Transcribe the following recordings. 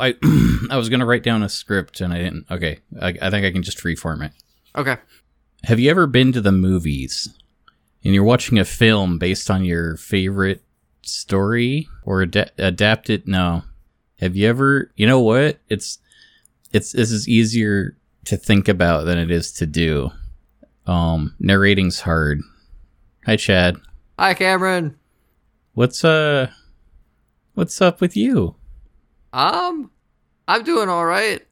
I I was gonna write down a script and I didn't. Okay, I, I think I can just freeform it. Okay. Have you ever been to the movies and you're watching a film based on your favorite story or ad- it? No. Have you ever? You know what? It's it's this is easier to think about than it is to do. Um, narrating's hard. Hi, Chad. Hi, Cameron. What's uh, what's up with you? Um, I'm doing all right.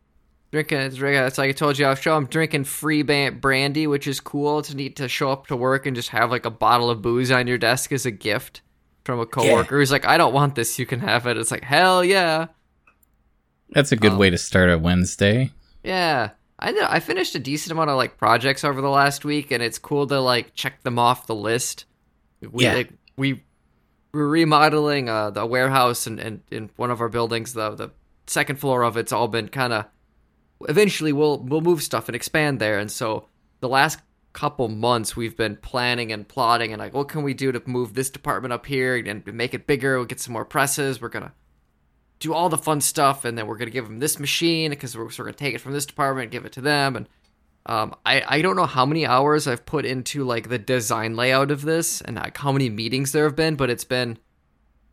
Drinking, it's drinking- it's like I told you off show. I'm drinking free brandy, which is cool. It's neat to show up to work and just have like a bottle of booze on your desk as a gift from a coworker who's like, "I don't want this. You can have it." It's like, hell yeah, That's a good Oh. way to start a Wednesday. yeah. I know, I finished a decent amount of like projects over the last week, and it's cool to like check them off the list. We Yeah. like we we're remodeling uh, the warehouse and in, in one of our buildings. The the second floor of it's all been kind of. Eventually, we'll we'll move stuff and expand there, and so the last couple months we've been planning and plotting and like what can we do to move this department up here and make it bigger we'll get some more presses we're gonna do all the fun stuff and then we're gonna give them this machine because we're, so we're gonna take it from this department and give it to them and um, I, I don't know how many hours I've put into like the design layout of this and like how many meetings there have been, but it's been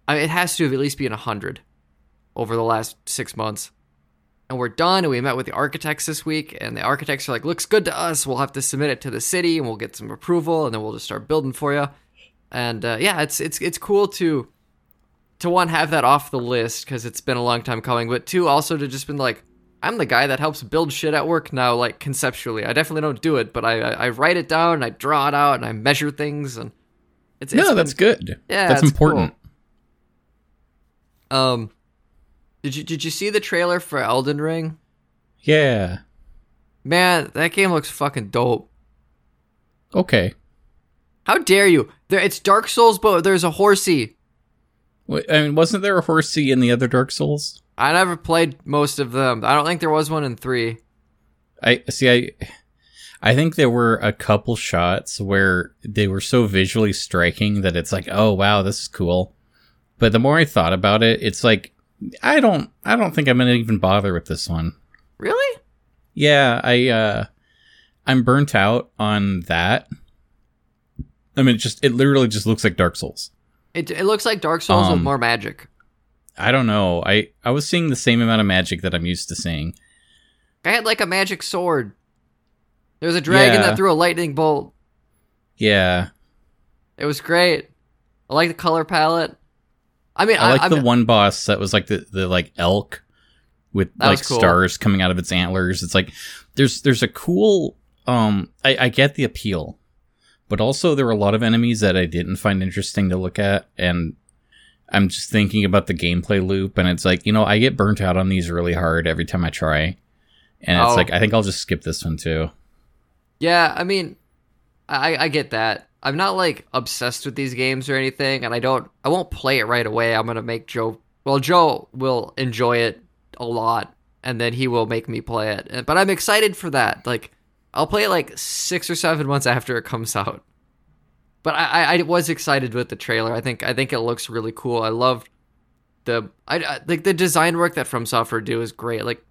I mean, it has to have at least been a hundred over the last six months. And we're done and we met with the architects this week and the architects are like, looks good to us. We'll have to submit it to the city and we'll get some approval and then we'll just start building for you. And uh, yeah, it's it's it's cool to to one have that off the list because it's been a long time coming, but two also to just been like, I'm the guy that helps build shit at work now, like conceptually. I definitely don't do it, but I I, I write it down, and I draw it out, and I measure things, and it's, it's no, been- that's good. Yeah, that's important. Um, did you did you see the trailer for Elden Ring? Yeah. Man, that game looks fucking dope. Okay. How dare you? There, it's Dark Souls, but there's a horsey. Wait, I mean, wasn't there a horsey in the other Dark Souls? I never played most of them. I don't think there was one in three. I see. I I think there were a couple shots where they were so visually striking that it's like, oh wow, this is cool. But the more I thought about it, it's like I don't I don't think I'm gonna even bother with this one. Really? Yeah, I uh I'm burnt out on that. I mean, it just it literally just looks like Dark Souls. It it looks like Dark Souls with Um, more magic. I don't know. I I was seeing the same amount of magic that I'm used to seeing. I had like a magic sword. There was a dragon Yeah. that threw a lightning bolt. Yeah, It was great. I like the color palette. I mean, I like I'm- the one boss that was like the the like elk with That like cool. stars coming out of its antlers. It's like there's there's a cool um I, I get the appeal, but also there were a lot of enemies that I didn't find interesting to look at, and I'm just thinking about the gameplay loop, and it's like you know I get burnt out on these really hard every time I try, and it's Oh. like I think I'll just skip this one too. Yeah, I mean, I I get that. I'm not like obsessed with these games or anything, and I don't. I won't play it right away. I'm gonna make Joe. Well, Joe will enjoy it a lot, and then he will make me play it. But I'm excited for that. Like, I'll play it like six or seven months after it comes out. But I, I, was excited with the trailer. I think I think it looks really cool. I loved the I, like the design work that From Software do is great. Like,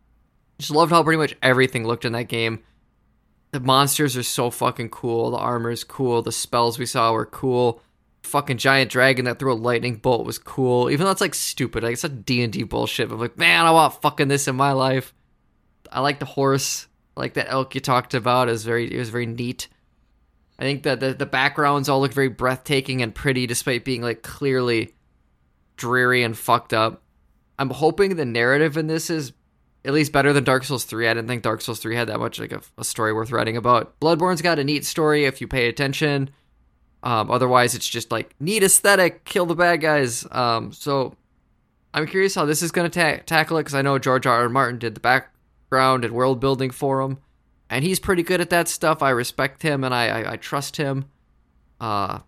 just loved how pretty much everything looked in that game the monsters are so fucking cool. The armor is cool. The spells we saw were cool. Fucking giant dragon that threw a lightning bolt was cool. Even though it's like stupid, like it's such D and D bullshit. I'm like, man, I want fucking this in my life. I like the horse. I like that elk you talked about. Was very, it was very neat. I think that the the backgrounds all look very breathtaking and pretty, despite being like clearly dreary and fucked up. I'm hoping the narrative in this is at least better than Dark Souls 3. I didn't think Dark Souls 3 had that much like a, a story worth writing about. Bloodborne's got a neat story if you pay attention. Um, otherwise, it's just like neat aesthetic, kill the bad guys. Um, so I'm curious how this is going to ta- tackle it because I know George R. R. Martin did the background and world building for him, and he's pretty good at that stuff. I respect him and I I, I trust him. Uh,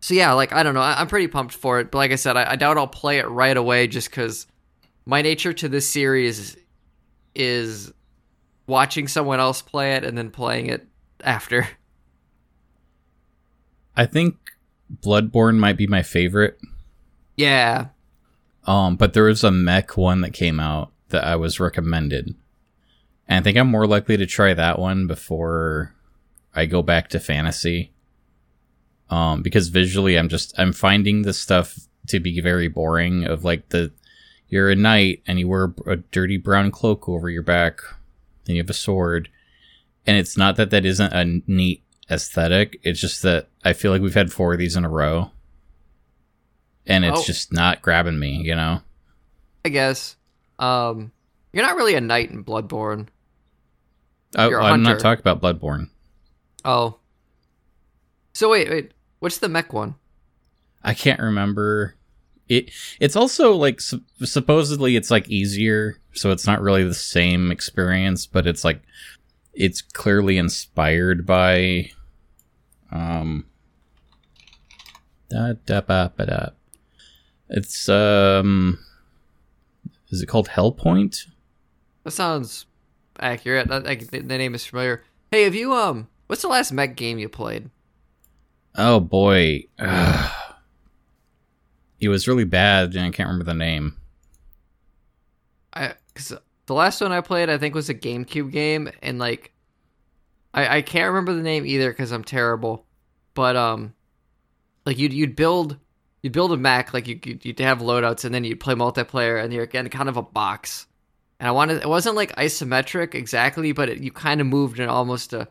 so yeah, like I don't know, I, I'm pretty pumped for it. But like I said, I, I doubt I'll play it right away just because my nature to this series is watching someone else play it and then playing it after. I think Bloodborne might be my favorite. Yeah. Um, but there was a mech one that came out that I was recommended. And I think I'm more likely to try that one before I go back to fantasy. Um, because visually I'm just I'm finding this stuff to be very boring of like the you're a knight and you wear a dirty brown cloak over your back and you have a sword. And it's not that that isn't a neat aesthetic. It's just that I feel like we've had four of these in a row. And it's Oh. just not grabbing me, you know? I guess. Um, you're not really a knight in Bloodborne. I, You're a I'm not talking about Bloodborne. Oh. So wait, wait. What's the mech one? I can't remember. It it's also like sup- supposedly it's like easier, so it's not really the same experience, but it's like it's clearly inspired by um da, da, ba, ba, da. It's um is it called Hellpoint? That sounds accurate. I, I, the, the name is familiar. Hey, have you um? What's the last mech game you played? Oh boy. Ugh. It was really bad and I can't remember the name. I because the last one I played I think was a GameCube game, and like, I I can't remember the name either because I'm terrible. But um, like you'd you'd build you'd build a mech like you you'd, you'd have loadouts, and then you'd play multiplayer, and you're again kind of a box. And I wanted it wasn't like isometric exactly, but it, you kind of moved in almost a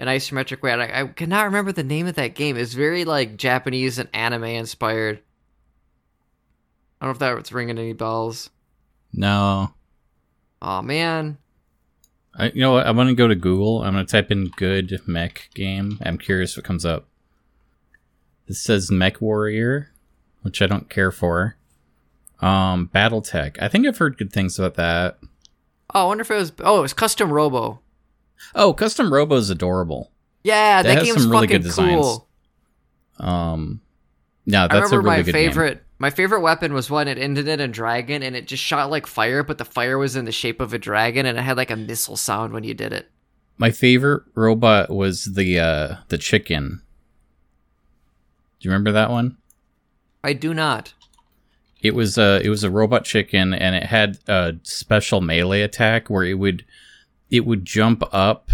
an isometric way. And I, I cannot remember the name of that game. It's very like Japanese and anime inspired. I don't know if that's ringing any bells. No. Oh man. I, you know what? I'm gonna go to Google. I'm gonna type in "good mech game." I'm curious what comes up. It says Mech Warrior, which I don't care for. Um, BattleTech. I think I've heard good things about that. Oh, I wonder if it was. Oh, it was Custom Robo. Oh, Custom Robo is adorable. Yeah, That that, game's really fucking cool. Um, yeah, I that's a remember really my good game. favorite. My favorite weapon was one it ended in a dragon, and it just shot like fire, but the fire was in the shape of a dragon, and it had like a missile sound when you did it. My favorite robot was the uh the chicken. Do you remember that one? I do not. It was a it was a robot chicken, and it had a special melee attack where it would it would jump up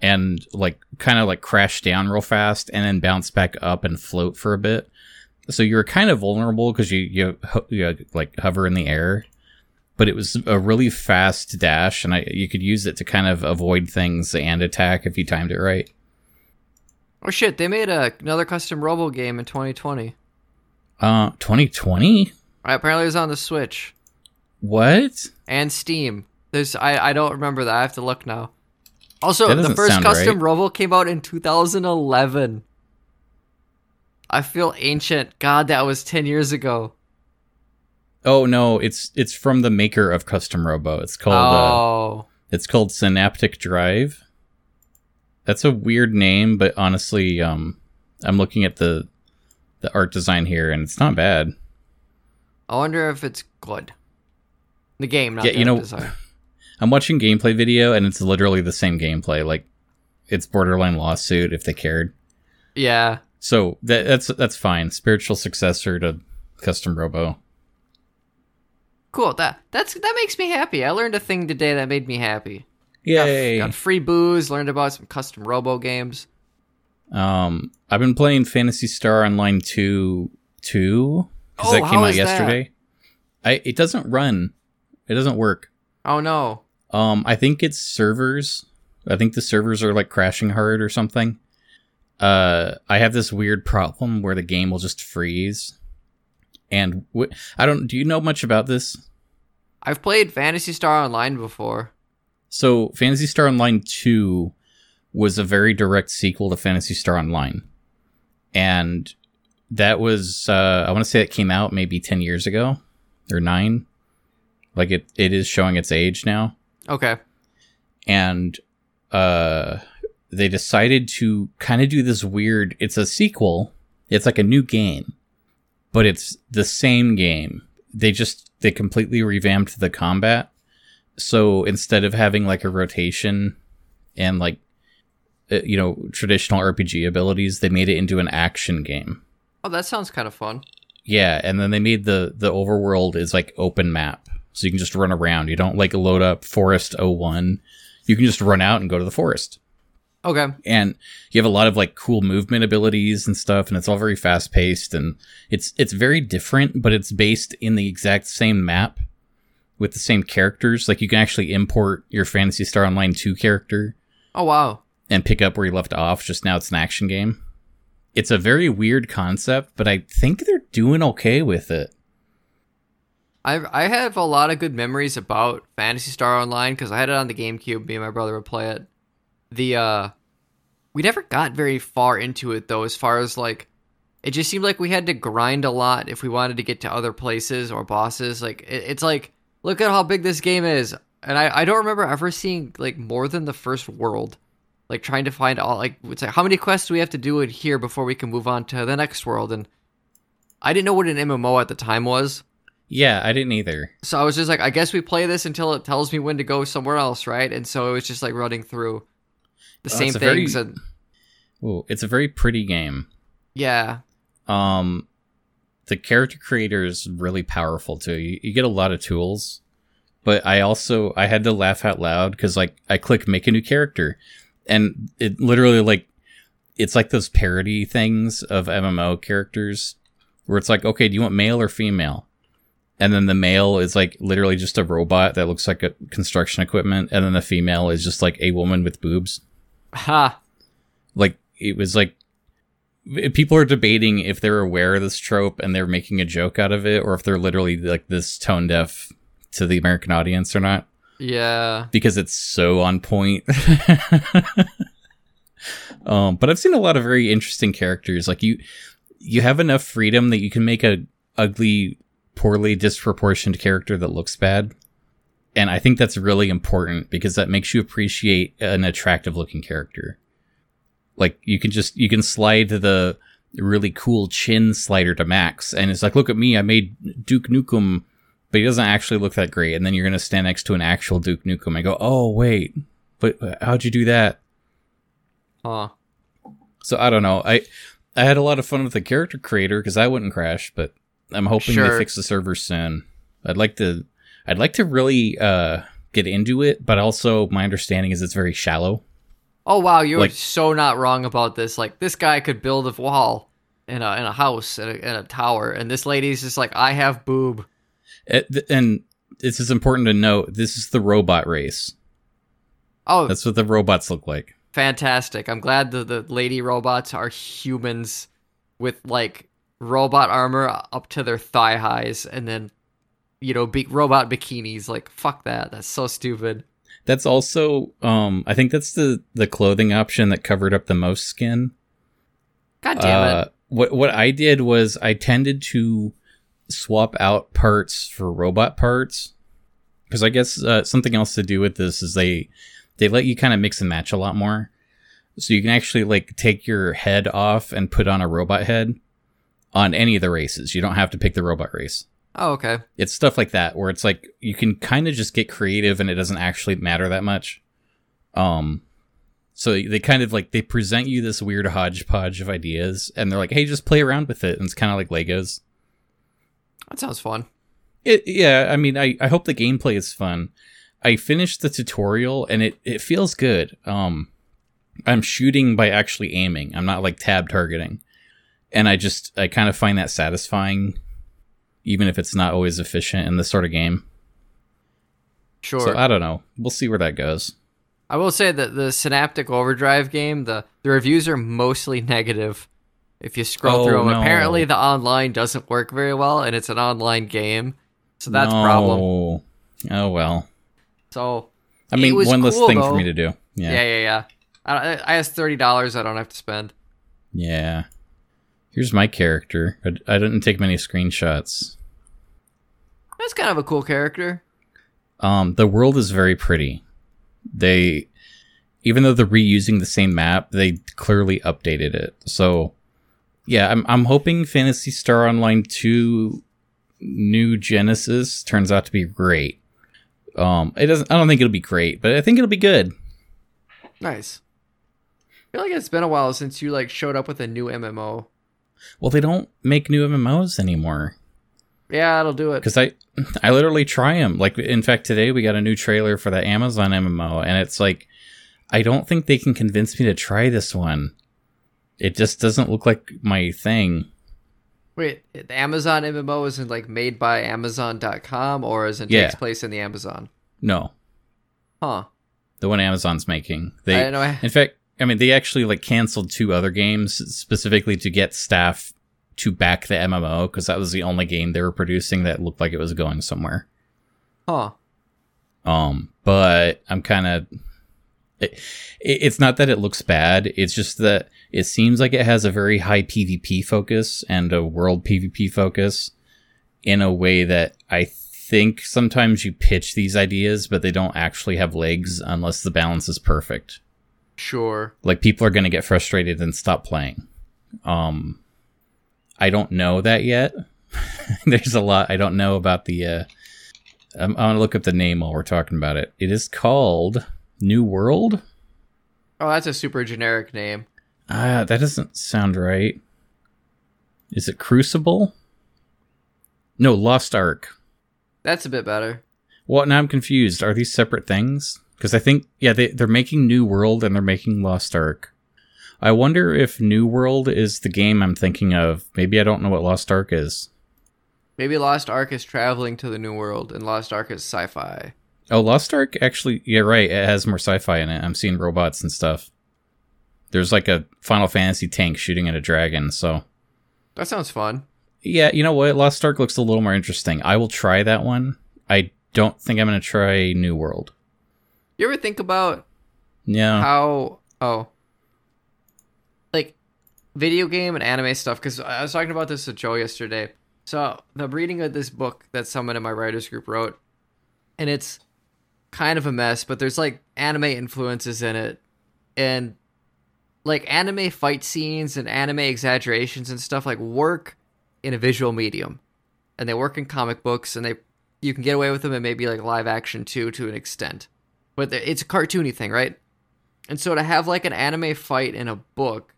and like kind of like crash down real fast, and then bounce back up and float for a bit. So you were kind of vulnerable because you you, you like hover in the air, but it was a really fast dash, and I you could use it to kind of avoid things and attack if you timed it right. Oh shit! They made a, another custom Robo game in 2020. Uh, 2020. Apparently it was on the Switch What? and Steam. There's I I don't remember that. I have to look now. Also, the first custom right. Robo came out in 2011. I feel ancient. God, that was 10 years ago. Oh no, it's it's from the maker of Custom Robo. It's called uh, oh. it's called Synaptic Drive. That's a weird name, but honestly, um, I'm looking at the the art design here, and it's not bad. I wonder if it's good. The game, not Yeah, the you know- design. I'm watching gameplay video, and it's literally the same gameplay. Like, it's borderline lawsuit if they cared. Yeah. So that, that's that's fine. Spiritual successor to Custom Robo. Cool. That that's that makes me happy. I learned a thing today that made me happy. Got- Got, free booze, learned about some custom Robo games. Um, I've been playing Phantasy Star Online two two because Oh, that came how out is that? yesterday. I it doesn't run. It doesn't work. Oh no. Um, I think it's servers. I think the servers are like crashing hard or something. Uh, I have this weird problem where the game will just freeze. And wh- I don't. Do you know much about this? I've played Phantasy Star Online before. So, Phantasy Star Online 2 was a very direct sequel to Phantasy Star Online. And that was, uh, I want to say it came out maybe 10 years ago or 9. Like it, it is showing its age now. Okay. And uh, they decided to kind of do this weird, it's a sequel, it's like a new game, but it's the same game. They just, they completely revamped the combat. So instead of having like a rotation and like uh, you know traditional RPG abilities, they made it into an action game. Oh, that sounds kind of fun. Yeah, and then they made the the overworld is like open map. So you can just run around. You don't like load up Forest 01. You can just run out and go to the forest. Okay. And you have a lot of like cool movement abilities and stuff, and it's all very fast paced and it's it's very different, but it's based in the exact same map with the same characters. Like you can actually import your Phantasy Star Online 2 character Oh wow. and pick up where you left off. Just now it's an action game. It's a very weird concept, but I think they're doing okay with it. I I have a lot of good memories about Phantasy Star Online because I had it on the GameCube. Me and my brother would play it. The uh, we never got very far into it though. As far as like, it just seemed like we had to grind a lot if we wanted to get to other places or bosses. Like it, it's like, look at how big this game is, and I I don't remember ever seeing like more than the first world. Like trying to find all like it's like how many quests do we have to do in here before we can move on to the next world and. I didn't know what an MMO at the time was. Yeah, I didn't either. So I was just like, I guess we play this until it tells me when to go somewhere else, right? And so it was just like running through the Oh, same a very- things. And Ooh, it's a very pretty game. yeah, Um, the character creator is really powerful too. You, you get a lot of tools, but I also I had to laugh out loud because like I click make a new character, and it literally like it's like those parody things of MMO characters where it's like, okay, do you want male or female? And then the male is like literally just a robot that looks like a construction equipment, and then the female is just like a woman with boobs. Ha, like it was like people are debating if they're aware of this trope and they're making a joke out of it or if they're literally like this tone deaf to the american audience or not yeah, because it's so on point. Um but i've seen a lot of very interesting characters. Like you you have enough freedom that you can make a ugly poorly disproportioned character that looks bad. And i think that's really important because that makes you appreciate an attractive looking character. Like you can just you can slide the really cool chin slider to max. And it's like look at me. I made duke nukem but he doesn't actually look that great and then you're going to stand next to an actual duke nukem and go oh wait but how'd you do that huh. so i don't know i i had a lot of fun with the character creator because i wouldn't crash but i'm hoping Sure. they fix the server soon i'd like to i'd like to really uh get into it but also my understanding is it's very shallow Oh wow, you're Like- so not wrong about this. Like this guy could build a wall in a in a house in a, in a tower, and this lady's just like, I have boob. Th- and this is important to note this is the robot race Oh, that's what the robots look like fantastic! I'm glad the the lady robots are humans with like robot armor up to their thigh highs, and then you know, big robot bikinis. Like fuck that. That's so stupid. That's also, um, I think that's the the clothing option that covered up the most skin. God damn it. Uh, what what I did was I tended to swap out parts for robot parts because I guess uh, something else to do with this is they they let you kind of mix and match a lot more, so you can actually like take your head off and put on a robot head on any of the races. You don't have to pick the robot race. Oh, okay. It's stuff like that where it's like you can kind of just get creative and it doesn't actually matter that much. Um so they kind of like they present you this weird hodgepodge of ideas and they're like, "Hey, just play around with it." And it's kind of like Legos. That sounds fun. It yeah, I mean, I I hope the gameplay is fun. I finished the tutorial and it it feels good. Um I'm shooting by actually aiming. I'm not like tab targeting. And I just I kind of find that satisfying even if it's not always efficient in this sort of game. Sure. So I don't know. We'll see where that goes. I will say that the Synaptic Overdrive game, the the reviews are mostly negative. If you scroll Oh, through them, no. apparently the online doesn't work very well, and it's an online game, so that's a problem. Oh well. So I mean, one less cool, thing though. for me to do. yeah, Yeah. yeah, yeah. I, I have thirty dollars. I don't have to spend. Yeah. Here's my character. I, I didn't take many screenshots. That's kind of a cool character. Um, the world is very pretty. They, even though they're reusing the same map, they clearly updated it. So, yeah, I'm I'm hoping Phantasy Star Online Two, New Genesis turns out to be great. Um, it doesn't. I don't think it'll be great, but I think it'll be good. Nice. I feel like it's been a while since you like showed up with a new MMO. Well, they don't make new MMOs anymore. Yeah, it'll do it. because I I literally try them. Like in fact, today we got a new trailer for the Amazon MMO, and it's like I don't think they can convince me to try this one. It just doesn't look like my thing. Wait, the Amazon MMO isn't like made by Amazon.com or is it Yeah. takes place in the Amazon? No, Huh. the one Amazon's making. They. I- In fact, I mean, they actually like canceled two other games specifically to get staff to back the MMO because that was the only game they were producing that looked like it was going somewhere. Huh. Um, but I'm kind of. It, it- it's not that it looks bad. It's just that it seems like it has a very high PvP focus and a world PvP focus in a way that I think sometimes you pitch these ideas, but they don't actually have legs unless the balance is perfect. Sure. like people are going to get frustrated and stop playing um i don't know that yet there's a lot i don't know about the uh i'm, I'm gonna look up the name while we're talking about it it is called new world? Oh, that's a super generic name. ah that doesn't sound right. Is it crucible? No lost ark. That's a bit better. well now i'm confused. Are these separate things? Because i think yeah they, they're making new world and they're making lost ark. I wonder if new world is the game i'm thinking of. Maybe i don't know what lost ark is. Maybe Lost Ark is traveling to the New World, and Lost Ark is sci-fi. Oh lost ark actually yeah right it has more sci-fi in it. I'm seeing robots and stuff. There's like a final fantasy tank shooting at a dragon so. That sounds fun. yeah you know what? Lost ark looks a little more interesting. I will try that one. I don't think i'm going to try new world. You ever think about yeah how oh. Like video game and anime stuff because i was talking about this with joe yesterday. So i'm reading of this book that someone in my writers group wrote and it's kind of a mess but there's like anime influences in it and like anime fight scenes and anime exaggerations and stuff like work in a visual medium and they work in comic books and they you can get away with them and maybe like live action too to an extent but it's a cartoony thing right and so to have like an anime fight in a book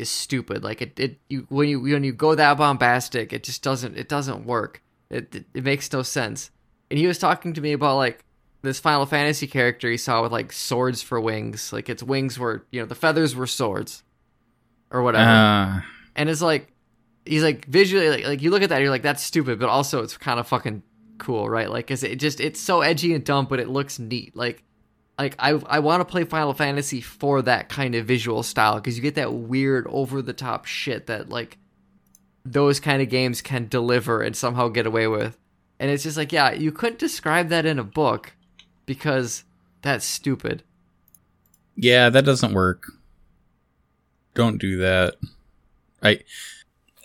is stupid. Like it, it you when you when you go that bombastic, it just doesn't it doesn't work. It it, it makes no sense. And he was talking to me about like this Final Fantasy character he saw with like swords for wings. Like its wings were you know the feathers were swords or whatever. uh, and it's like he's like visually like, like you look at that you're like that's stupid, but also it's kind of fucking cool, right? Like cuz it just it's so edgy and dumb, but it looks neat. Like like I I want to play Final Fantasy for that kind of visual style because you get that weird over the top shit that like those kind of games can deliver and somehow get away with. And it's just like, yeah, you couldn't describe that in a book because that's stupid. Yeah, that doesn't work. Don't do that. I,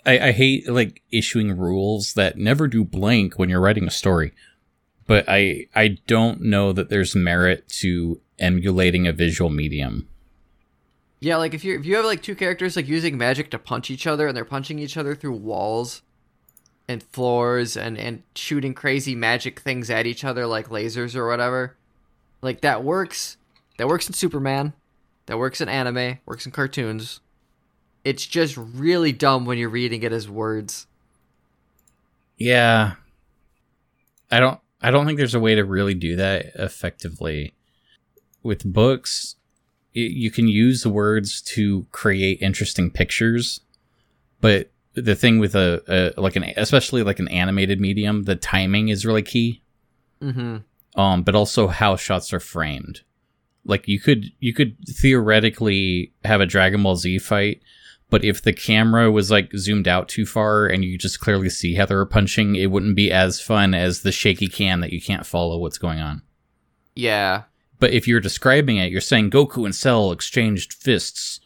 I I hate like issuing rules that never do blank when you're writing a story. But I I don't know that there's merit to emulating a visual medium. Yeah, like if you if you have like two characters like using magic to punch each other and they're punching each other through walls and floors and and shooting crazy magic things at each other like lasers or whatever. Like that works. That works in Superman. That works in anime, works in cartoons. It's just really dumb when you're reading it as words. Yeah. I don't I don't think there's a way to really do that effectively. With books, you can use the words to create interesting pictures, but the thing with a, a like an especially like an animated medium, the timing is really key. Mhm. Um, but also how shots are framed. Like you could you could theoretically have a Dragon Ball Z fight, but if the camera was like zoomed out too far and you just clearly see how they were punching, it wouldn't be as fun as the shaky cam that you can't follow what's going on. Yeah. But if you're describing it, you're saying Goku and Cell exchanged fists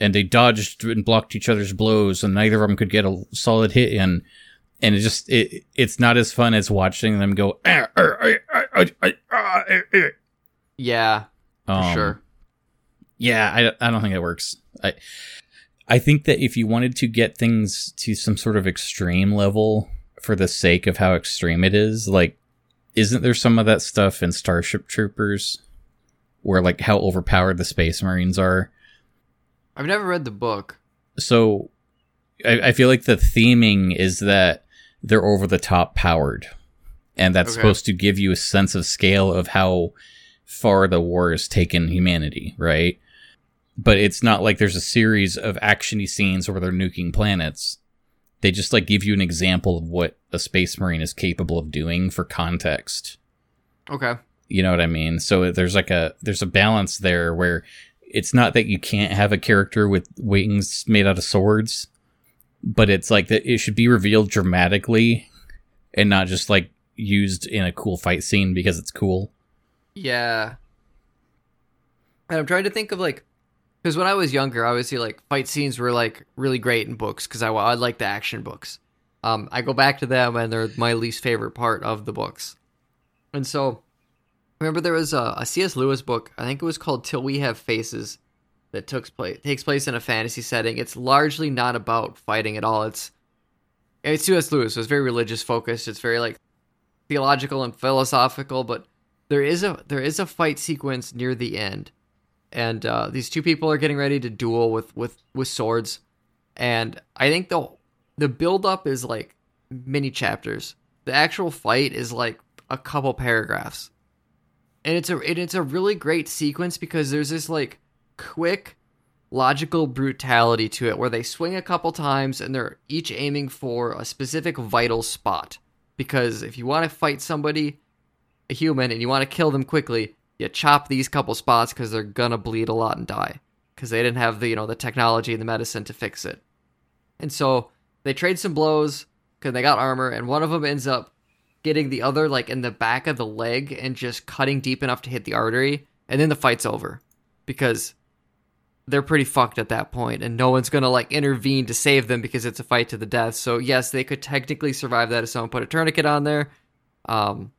and they dodged and blocked each other's blows, and neither of them could get a solid hit in. And it just it it's not as fun as watching them go. Yeah, um, sure. Yeah, I, I don't think it works. I I think that if you wanted to get things to some sort of extreme level for the sake of how extreme it is, like isn't there some of that stuff in Starship Troopers where like how overpowered the space marines are I've never read the book. So I, I feel like the theming is that they're over the top powered. And that's Okay. supposed to give you a sense of scale of how far the war has taken humanity, right? But it's not like there's a series of actiony scenes where they're nuking planets. They just like give you an example of what a space marine is capable of doing for context. Okay. You know what I mean? So there's like a there's a balance there where it's not that you can't have a character with wings made out of swords, but it's like that it should be revealed dramatically and not just like used in a cool fight scene because it's cool. Yeah. And I'm trying to think of like, because when I was younger, obviously like fight scenes were like really great in books because I, I like the action books. Um, I go back to them and they're my least favorite part of the books. And so, remember there was a, a C.S. Lewis book. I think it was called "Till We Have Faces," that took place takes place in a fantasy setting. It's largely not about fighting at all. It's it's C.S. Lewis, so it's very religious focused. It's very like theological and philosophical, but there is a there is a fight sequence near the end, and uh, these two people are getting ready to duel with with with swords, and I think the the build up is like many chapters. The actual fight is like a couple paragraphs, and it's a it, it's a really great sequence because there's this like quick logical brutality to it where they swing a couple times and they're each aiming for a specific vital spot. Because if you want to fight somebody a human and you want to kill them quickly you chop these couple spots because they're gonna bleed a lot and die. Because they didn't have the you know the technology and the medicine to fix it. And so they trade some blows because they got armor and one of them ends up getting the other like in the back of the leg and just cutting deep enough to hit the artery and then the fight's over. Because they're pretty fucked at that point and no one's gonna like intervene to save them because it's a fight to the death. So yes they could technically survive that if someone put a tourniquet on there um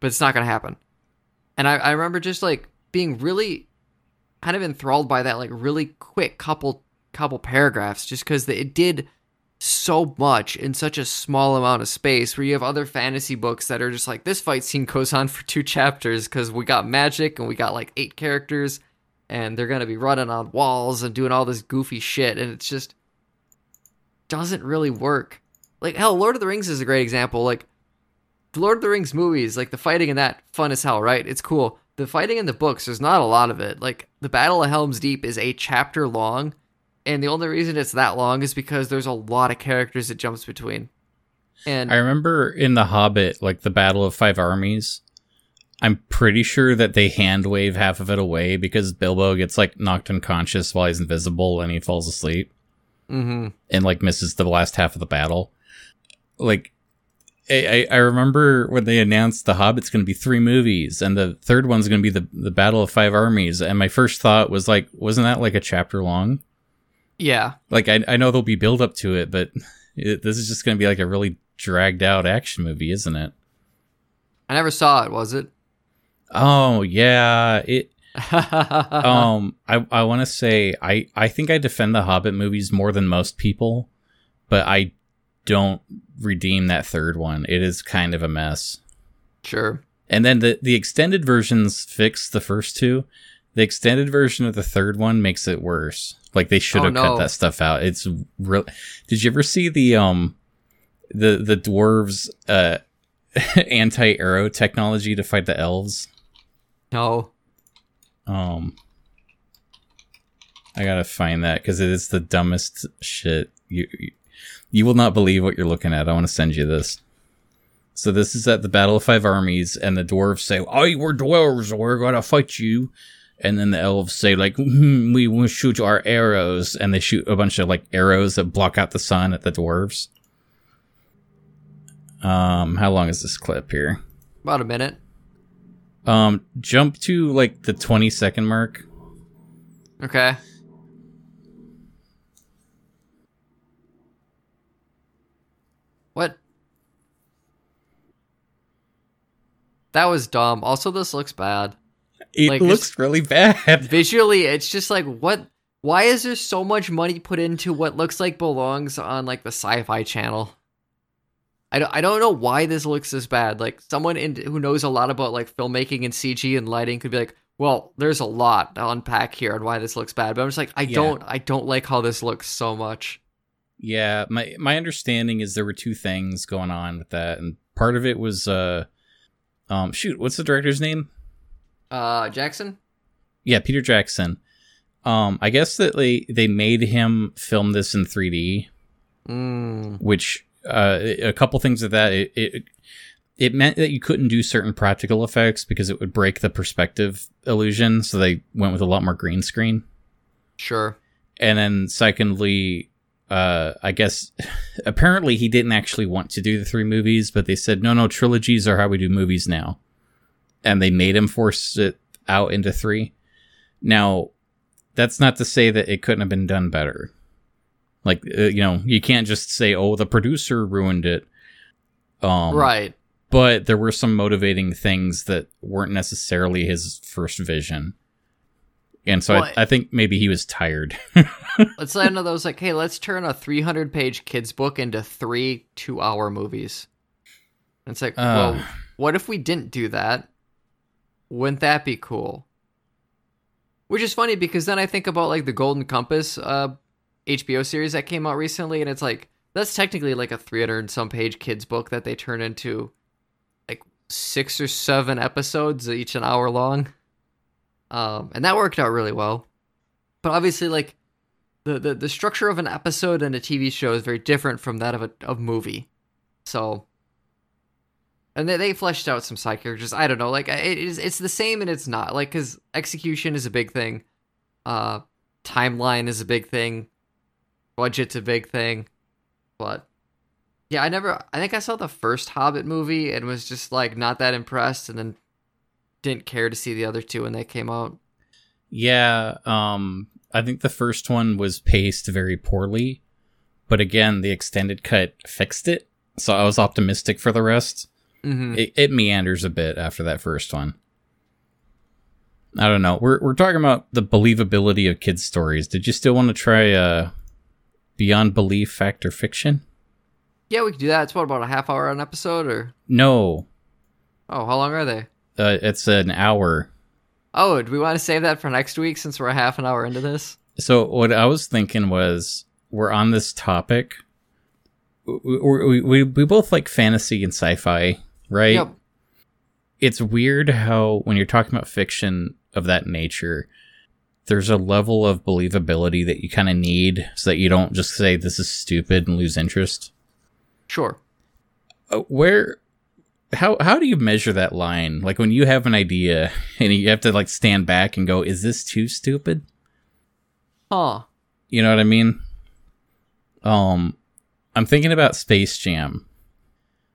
but it's not gonna happen. And I, I remember just like being really kind of enthralled by that like really quick couple couple paragraphs just because it did so much in such a small amount of space where you have other fantasy books that are just like this fight scene goes on for two chapters because we got magic and we got like eight characters and they're gonna be running on walls and doing all this goofy shit and it's just doesn't really work. Like hell lord of the rings is a great example like the lord of the rings movies like the fighting in that fun as hell right? It's cool. The fighting in the books there's not a lot of it. Like the battle of helm's deep is a chapter long and the only reason it's that long is because there's a lot of characters it jumps between and I remember in The Hobbit, like the Battle of Five Armies, I'm pretty sure that they hand wave half of it away because Bilbo gets like knocked unconscious while he's invisible and he falls asleep hmm and like misses the last half of the battle. Like, I, I I remember when they announced The Hobbit's going to be three movies and the third one's going to be the, the Battle of Five Armies. And my first thought was like, wasn't that like a chapter long? Yeah Like, I, I know there'll be build up to it, but it, this is just going to be like a really dragged out action movie, isn't it? i never saw it was it Oh yeah, it. Um, I I want to say I I think I defend the Hobbit movies more than most people, but I don't redeem that third one. It is kind of a mess. sure And then the the extended versions fix the first two. The extended version of the third one makes it worse. Like they should Oh, have no. cut that stuff out. It's real. Did you ever see the um the the dwarves uh anti arrow technology to fight the elves? no Um, I gotta find that because it is the dumbest shit. You, you you will not believe what you're looking at. I want to send you this. So this is at the Battle of Five Armies, and the dwarves say, "Oh, we're dwarves. We're gonna fight you." And then the elves say, "Like "Hmm, we will shoot our arrows," and they shoot a bunch of like arrows that block out the sun at the dwarves. Um, how long is this clip here? about a minute Um, jump to like the 20 second mark. okay what that was dumb also this looks bad It Like, looks really bad. visually it's just like what why is there so much money put into what looks like belongs on like the sci-fi channel I don't, I don't know why this looks this bad like someone in, who knows a lot about like filmmaking and cg and lighting could be like well there's a lot to unpack here on why this looks bad but i'm just like i Yeah. don't i don't like how this looks so much Yeah, my my understanding is there were two things going on with that, and part of it was uh, um, shoot, what's the director's name? Uh, Jackson. Yeah, Peter Jackson. Um, I guess that they they made him film this in 3D, Mm. which uh, a couple things of that it, it it meant that you couldn't do certain practical effects because it would break the perspective illusion. So they went with a lot more green screen. Sure. And then secondly, uh, I guess apparently he didn't actually want to do the three movies, but they said no, no, trilogies are how we do movies now, and they made him force it out into three. Now, that's not to say that it couldn't have been done better. Like uh, you know, you can't just say, "Oh, the producer ruined it." Um, right. But there were some motivating things that weren't necessarily his first vision. And so Well, I, I think maybe he was tired. It's like one of those like, hey, let's turn a 300 page kids book into three two hour movies. And it's like, Uh. well, what if we didn't do that? Wouldn't that be cool? Which is funny because then I think about like the Golden Compass uh, HBO series that came out recently, and it's like that's technically like a 300 and some page kids book that they turn into like six or seven episodes, each an hour long. Um, and that worked out really well. But obviously, like the, the the structure of an episode in a TV show is very different from that of a of movie. So, and they they fleshed out some side characters. I don't know, like it is it's the same and it's not like because execution is a big thing, uh, timeline is a big thing, budget's a big thing, but yeah, I never. I think I saw the first Hobbit movie and was just like not that impressed, and then didn't care to see the other two when they came out. yeah, um, I think the first one was paced very poorly, but again, the extended cut fixed it. So I was optimistic for the rest. Mm-hmm. It, it meanders a bit after that first one. I don't know. We're we're talking about the believability of kids' stories. Did you still want to try uh, Beyond Belief Fact or Fiction? Yeah, we could do that. It's what about a half hour an episode, or No, oh, how long are they? uh, it's an hour. Oh, do we want to save that for next week since we're a half an hour into this? So what I was thinking was, we're on this topic. We we, we, we both like fantasy and sci-fi, right? Yep. It's weird how when you're talking about fiction of that nature, there's a level of believability that you kind of need so that you don't just say this is stupid and lose interest. Sure. Uh, where how how do you measure that line? Like when you have an idea and you have to like stand back and go, is this too stupid? Huh. You know what I mean? Um, I'm thinking about Space Jam,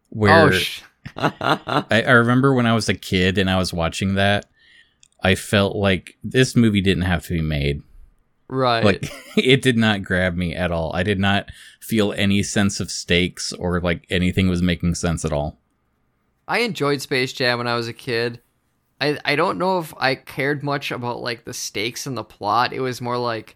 where oh, sh- I, I remember when I was a kid and I was watching that, I felt like this movie didn't have to be made. right. Like it did not grab me at all. I did not feel any sense of stakes or like anything was making sense at all. I enjoyed Space Jam when I was a kid. I I don't know if I cared much about like the stakes and the plot. It was more like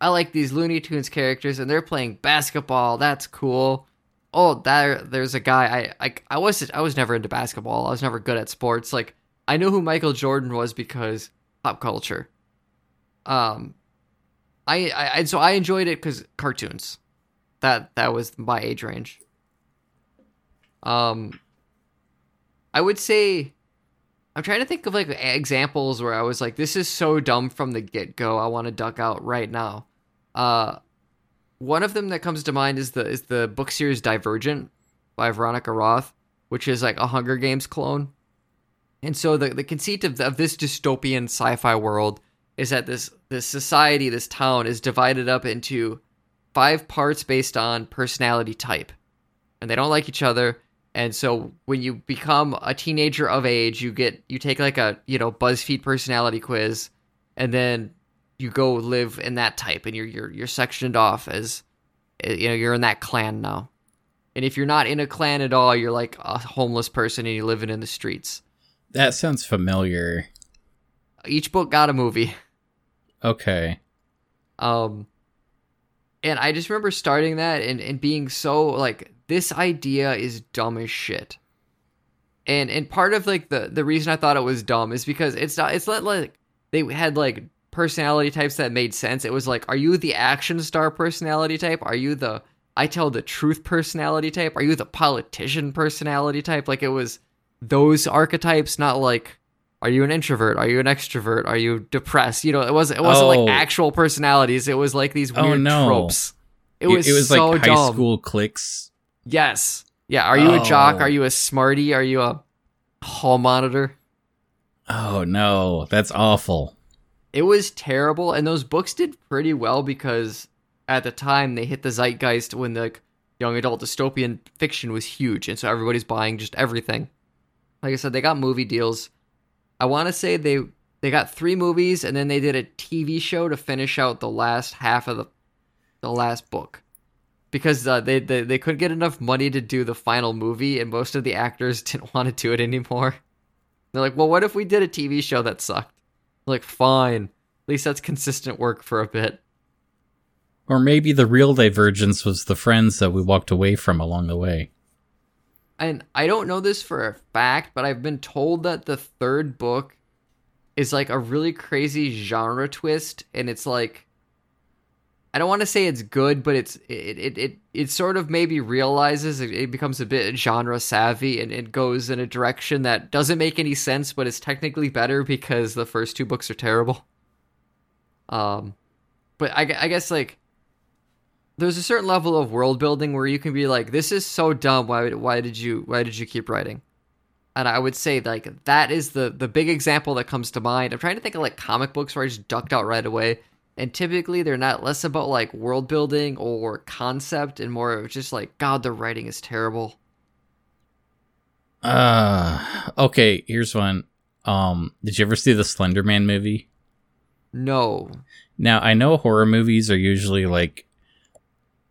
I like these Looney Tunes characters and they're playing basketball. That's cool. Oh, there there's a guy I I I was I was never into basketball. I was never good at sports. Like I knew who Michael Jordan was because pop culture. Um I I and so I enjoyed it cuz cartoons. That that was my age range. Um I would say I'm trying to think of like examples where I was like, this is so dumb from the get go. I want to duck out right now. Uh, one of them that comes to mind is the is the book series Divergent by Veronica Roth, which is like a Hunger Games clone. And so the the conceit of, of this dystopian sci-fi world is that this this society, this town, is divided up into five parts based on personality type, and they don't like each other. And so when you become a teenager of age, you get you take like a, you know, BuzzFeed personality quiz and then you go live in that type and you're you're you're sectioned off as eh, you know, you're in that clan now. And if you're not in a clan at all, you're like a homeless person and you're living in the streets. That sounds familiar. Each book got a movie. Okay. Um, and I just remember starting that and, and being so like, this idea is dumb as shit. And and part of like the the reason I thought it was dumb is because it's not it's not like they had like personality types that made sense. It was like, are you the action star personality type? Are you the I tell the truth personality type? Are you the politician personality type? Like it was those archetypes, not like are you an introvert? Are you an extrovert? Are you depressed? You know, it wasn't it wasn't Oh. like actual personalities. It was like these Oh, weird no. tropes. It was, it was so like dumb. high school cliques. Yes. Yeah. Are you a jock? Oh. Are you a smarty? Are you a hall monitor? Oh no, that's awful. It was terrible, and those books did pretty well because at the time they hit the zeitgeist when the young adult dystopian fiction was huge, and so everybody's buying just everything. Like I said, they got movie deals. I want to say they they got three movies, and then they did a TV show to finish out the last half of the the last book because uh, they, they they couldn't get enough money to do the final movie, and most of the actors didn't want to do it anymore. They're like, well, what if we did a TV show that sucked? Like, fine. At least that's consistent work for a bit. Or maybe the real divergence was the friends that we walked away from along the way. And I don't know this for a fact, but I've been told that the third book is like a really crazy genre twist, and it's like I don't want to say it's good, but it's it it it, it sort of maybe realizes it, it becomes a bit genre savvy and it goes in a direction that doesn't make any sense, but it's technically better because the first two books are terrible. Um, but I, I guess like there's a certain level of world building where you can be like, this is so dumb. Why why did you why did you keep writing? And I would say like that is the the big example that comes to mind. I'm trying to think of like comic books where I just ducked out right away. And typically they're not less about like world building or concept and more of just like God, the writing is terrible. Uh okay, here's one. Um did you ever see the Slender Man movie? No. Now, I know horror movies are usually like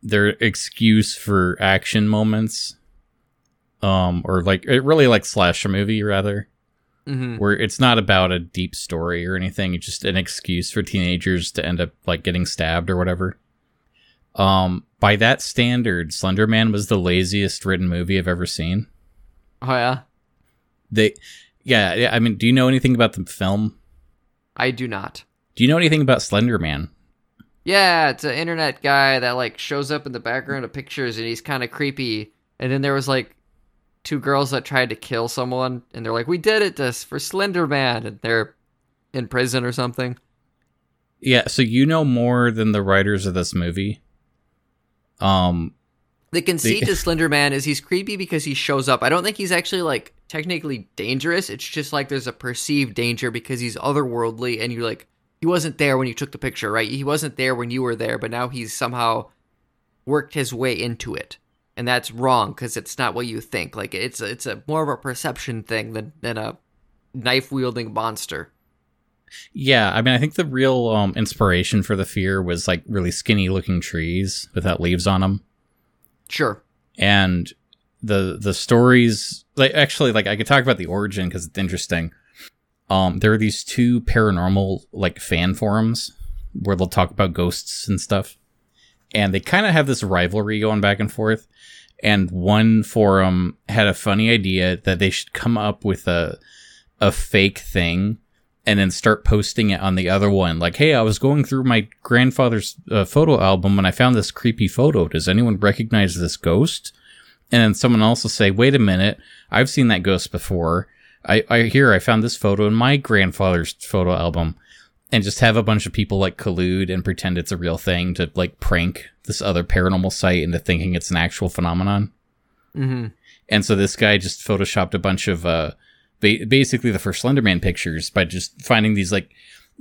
their excuse for action moments. Um or like it really like slasher movie rather. Hmm where it's not about a deep story or anything it's just an excuse for teenagers to end up like getting stabbed or whatever um by that standard slender man was the laziest written movie i've ever seen Oh yeah. they yeah yeah, i mean do you know anything about the film I do not. do you know anything about slender man Yeah, it's an internet guy that like shows up in the background of pictures and he's kind of creepy. And then there was like two girls that tried to kill someone and they're like, "We did it this for Slender Man," and they're in prison or something. yeah so you know more than the writers of this movie um The conceit to Slender Man is he's creepy because he shows up. I don't think he's actually like technically dangerous. It's just like there's a perceived danger because he's otherworldly and you're like he wasn't there when you took the picture, right? He wasn't there when you were there, but now he's somehow worked his way into it. And that's wrong because it's not what you think. Like it's it's a more of a perception thing than than a knife wielding monster. yeah i mean i think the real um inspiration for the fear was like really skinny looking trees without leaves on them Sure. and the the stories like actually like i could talk about the origin because it's interesting um there are these two paranormal like fan forums where they'll talk about ghosts and stuff and they kind of have this rivalry going back and forth and one forum had a funny idea that they should come up with a a fake thing and then start posting it on the other one. Like hey i was going through my grandfather's uh, photo album and i found this creepy photo. Does anyone recognize this ghost? And then someone else will say wait a minute. I've seen that ghost before. I i hear i found this photo in my grandfather's photo album and just have a bunch of people like collude and pretend it's a real thing to like prank this other paranormal site into thinking it's an actual phenomenon Mm-hmm. and so this guy just photoshopped a bunch of uh ba- basically the first Slenderman pictures by just finding these like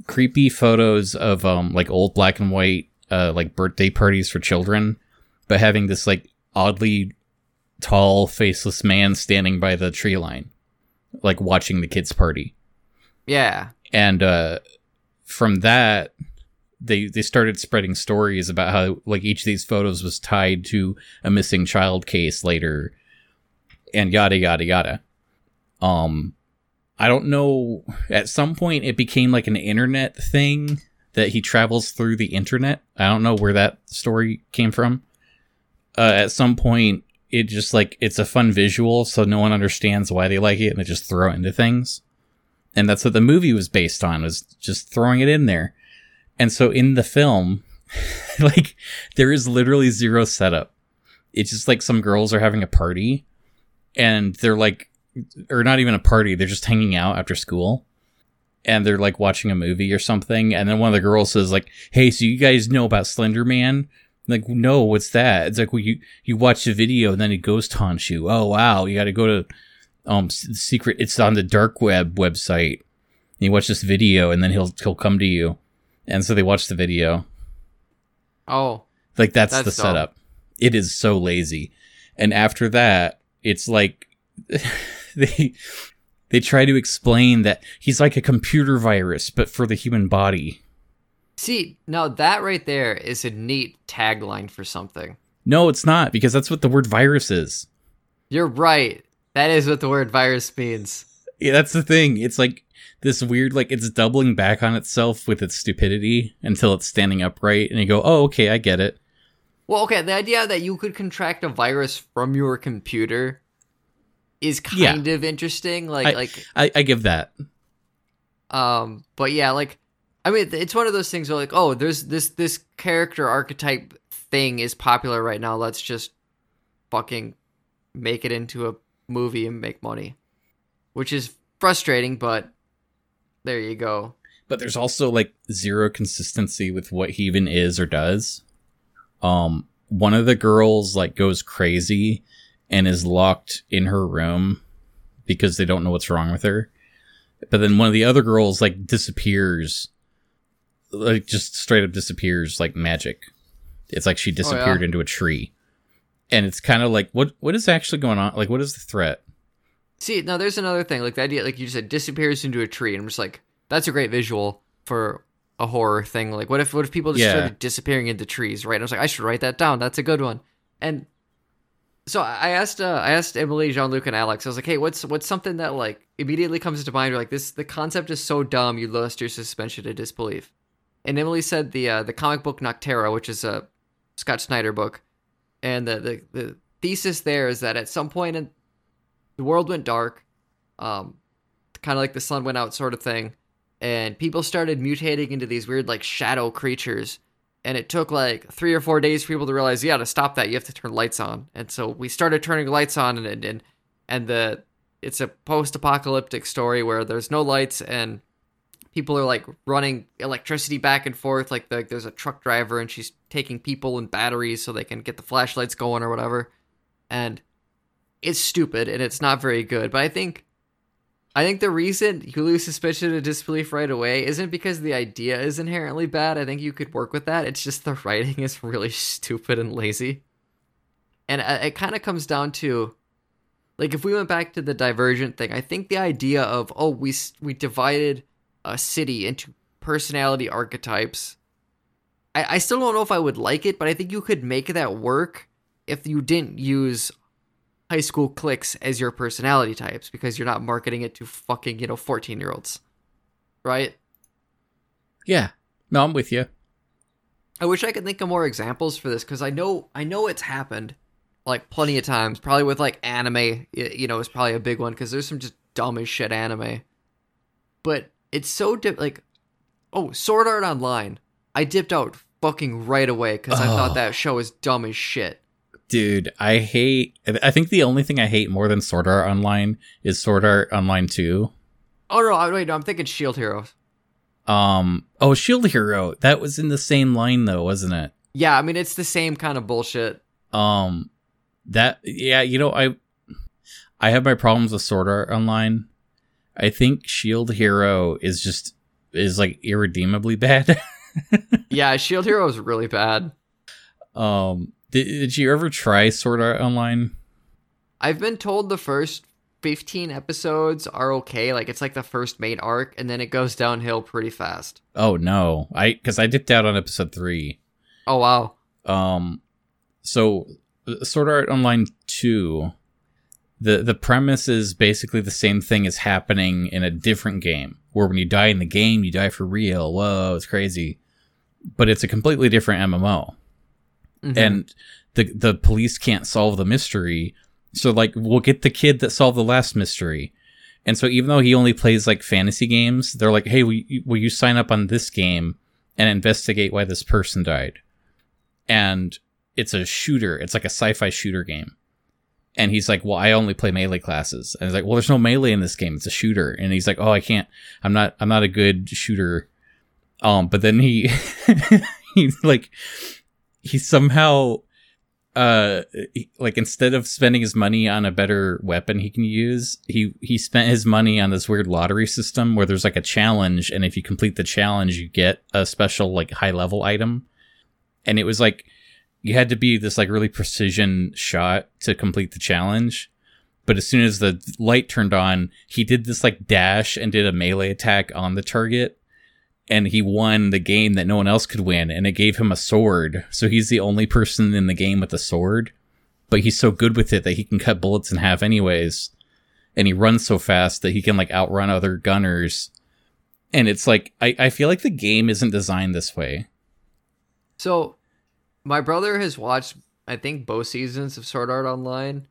creepy photos of um like old black and white uh like birthday parties for children, but having this like oddly tall faceless man standing by the tree line, like watching the kids party. Yeah. And uh from that they they started spreading stories about how like each of these photos was tied to a missing child case later and yada yada yada. Um i don't know at some point it became like an internet thing that he travels through the internet. I don't know where that story came from. Uh, at some point it just like it's a fun visual so no one understands why they like it and they just throw it into things and that's what the movie was based on was just throwing it in there and so in the film like there is literally zero setup it's just like some girls are having a party and they're like or not even a party, they're just hanging out after school and they're like watching a movie or something and then one of the girls says like, "Hey, so you guys know about Slender Man?" like, "No, what's that?" It's like, "Well, you you watch the video and then it ghost haunts you." Oh, wow. You got to go to um secret it's on the dark web website. And you watch this video and then he'll he'll come to you. And so they watch the video. Oh. Like that's, That's the dumb. setup. It is so lazy. And after that, it's like they they try to explain that he's like a computer virus but for the human body. See, now that right there is a neat tagline for something. No, it's not because that's what the word virus is. You're right. That is what the word virus means. Yeah, that's the thing. It's like this weird like it's doubling back on itself with its stupidity until it's standing upright and you go, "Oh, okay, I get it." Well, okay, the idea that you could contract a virus from your computer is Yeah. kind of interesting. Like, I- like, I, I give that. um, but yeah, like, I mean, it's one of those things where like, oh, there's this this character archetype thing is popular right now. Let's just fucking make it into a movie and make money, which is frustrating, but there you go. but there's also like zero consistency with what he even is or does. Um, one of the girls like goes crazy and is locked in her room because they don't know what's wrong with her. But then one of the other girls like disappears, like just straight up disappears like magic. It's like she disappeared into a tree, and it's kind of like what what is actually going on? Like what is the threat? See, now there's another thing, like the idea, like you just said, disappears into a tree, and I'm just like, that's a great visual for a horror thing. Like, what if what if people just Yeah. started disappearing into trees, right? And I was like, I should write that down. That's a good one. And so I asked, uh, I asked Emily, Jean Luc, and Alex. I was like, hey, what's what's something that like immediately comes to mind? Or like this, the concept is so dumb, you lost your suspension of disbelief. And Emily said the uh, the comic book Nocterra, which is a Scott Snyder book, and the, the the thesis there is that at some point in the world went dark, um, kind of like the sun went out, sort of thing, and people started mutating into these weird like shadow creatures. And it took like three or four days for people to realize, yeah, to stop that, you have to turn lights on. And so we started turning lights on, and and and, the it's a post-apocalyptic story where there's no lights and people are like running electricity back and forth. Like, the, there's a truck driver and she's taking people and batteries so they can get the flashlights going or whatever. And it's stupid and it's not very good. But I think, I think the reason you lose suspension of disbelief right away isn't because the idea is inherently bad. I think you could work with that. It's just the writing is really stupid and lazy. And uh, it kind of comes down to like if we went back to the divergent thing i think the idea of oh we we divided a city into personality archetypes I, I still don't know if i would like it but i think you could make that work if you didn't use high school cliques as your personality types because you're not marketing it to fucking you know 14 year olds right Yeah, no, I'm with you. I wish I could think of more examples for this because I know I know it's happened like plenty of times. Probably with like anime, you know, is probably a big one because there's some just dumb as shit anime. But it's so dip like, oh, Sword Art Online. I dipped out fucking right away because I thought Oh. that show was dumb as shit. Dude, I hate. I think the only thing I hate more than Sword Art Online is Sword Art Online 2. Oh no, wait, no, I'm thinking Shield Heroes. Um, oh, Shield Hero. That was in the same line though, wasn't it? Yeah, I mean it's the same kind of bullshit. Um, that yeah, you know, I I have my problems with Sword Art Online. I think Shield Hero is just is like irredeemably bad. Yeah, Shield Hero is really bad. um, did, did you ever try Sword Art Online? I've been told the first 15 episodes are okay. Like it's like the first main arc, and then it goes downhill pretty fast. Oh no, I because I dipped out on episode three. Oh wow. Um, so uh, Sword Art Online two, the the premise is basically the same thing is happening in a different game, where when you die in the game, you die for real. Whoa, it's crazy, but it's a completely different MMO, Mhm. and the the police can't solve the mystery. So like, we'll get the kid that solved the last mystery. And so even though he only plays like fantasy games, they're like, "Hey, will you, will you sign up on this game and investigate why this person died?" And it's a shooter. It's like a sci-fi shooter game. And he's like, "Well, I only play melee classes." And he's like, "Well, there's no melee in this game. It's a shooter." And he's like, "Oh, I can't. I'm not. I'm not a good shooter." Um, but then he, he's like, he somehow, uh, he- like instead of spending his money on a better weapon he can use, he he spent his money on this weird lottery system where there's like a challenge, and if you complete the challenge, you get a special like high level item. And it was like you had to be this like really precision shot to complete the challenge. But as soon as the light turned on, he did this like dash and did a melee attack on the target. And he won the game that no one else could win. And it gave him a sword. So he's the only person in the game with a sword. But he's so good with it that he can cut bullets in half anyways. And he runs so fast that he can like outrun other gunners. And it's like, I, I feel like the game isn't designed this way. So, my brother has watched, I think, both seasons of Sword Art Online,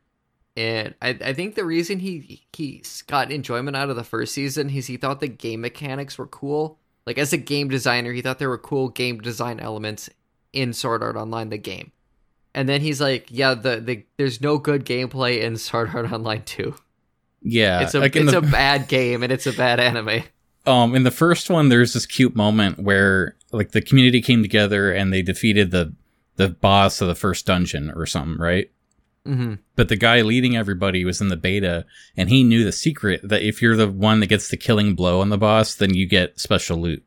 and I, I think the reason he he got enjoyment out of the first season is he thought the game mechanics were cool. Like as a game designer, he thought there were cool game design elements in Sword Art Online, the game. And then he's like, "Yeah, the, the there's no good gameplay in Sword Art Online 2. Yeah. It's a like it's the- a bad game and it's a bad anime." um in the first one there's this cute moment where like the community came together and they defeated the the boss of the first dungeon or something right? Hmm but the guy leading everybody was in the beta and he knew the secret that if you're the one that gets the killing blow on the boss then you get special loot.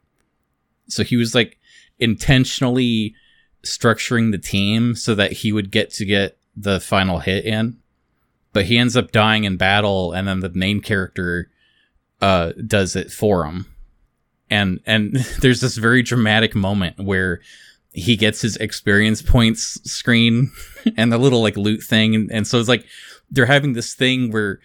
So he was like intentionally structuring the team so that he would get to get the final hit in. But he ends up dying in battle and then the main character uh does it for him. And and there's this very dramatic moment where he gets his experience points screen and the little like loot thing. And, and so it's like they're having this thing where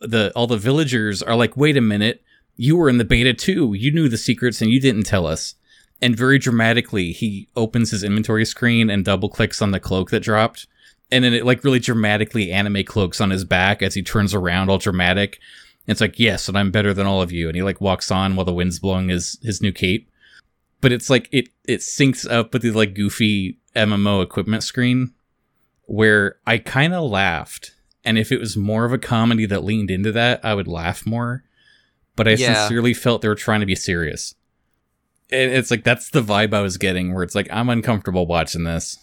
the all the villagers are like wait a minute. You were in the beta too. You knew the secrets and you didn't tell us. And very dramatically he opens his inventory screen and double clicks on the cloak that dropped. And then it like really dramatically anime cloaks on his back as he turns around all dramatic. And it's like yes and i'm better than all of you. And he like walks on while the wind's blowing his his new cape but it's like it it syncs up with the like goofy mmo equipment screen where i kind of laughed and if it was more of a comedy that leaned into that i would laugh more but i Yeah. sincerely felt they were trying to be serious and it's like that's the vibe i was getting where it's like i'm uncomfortable watching this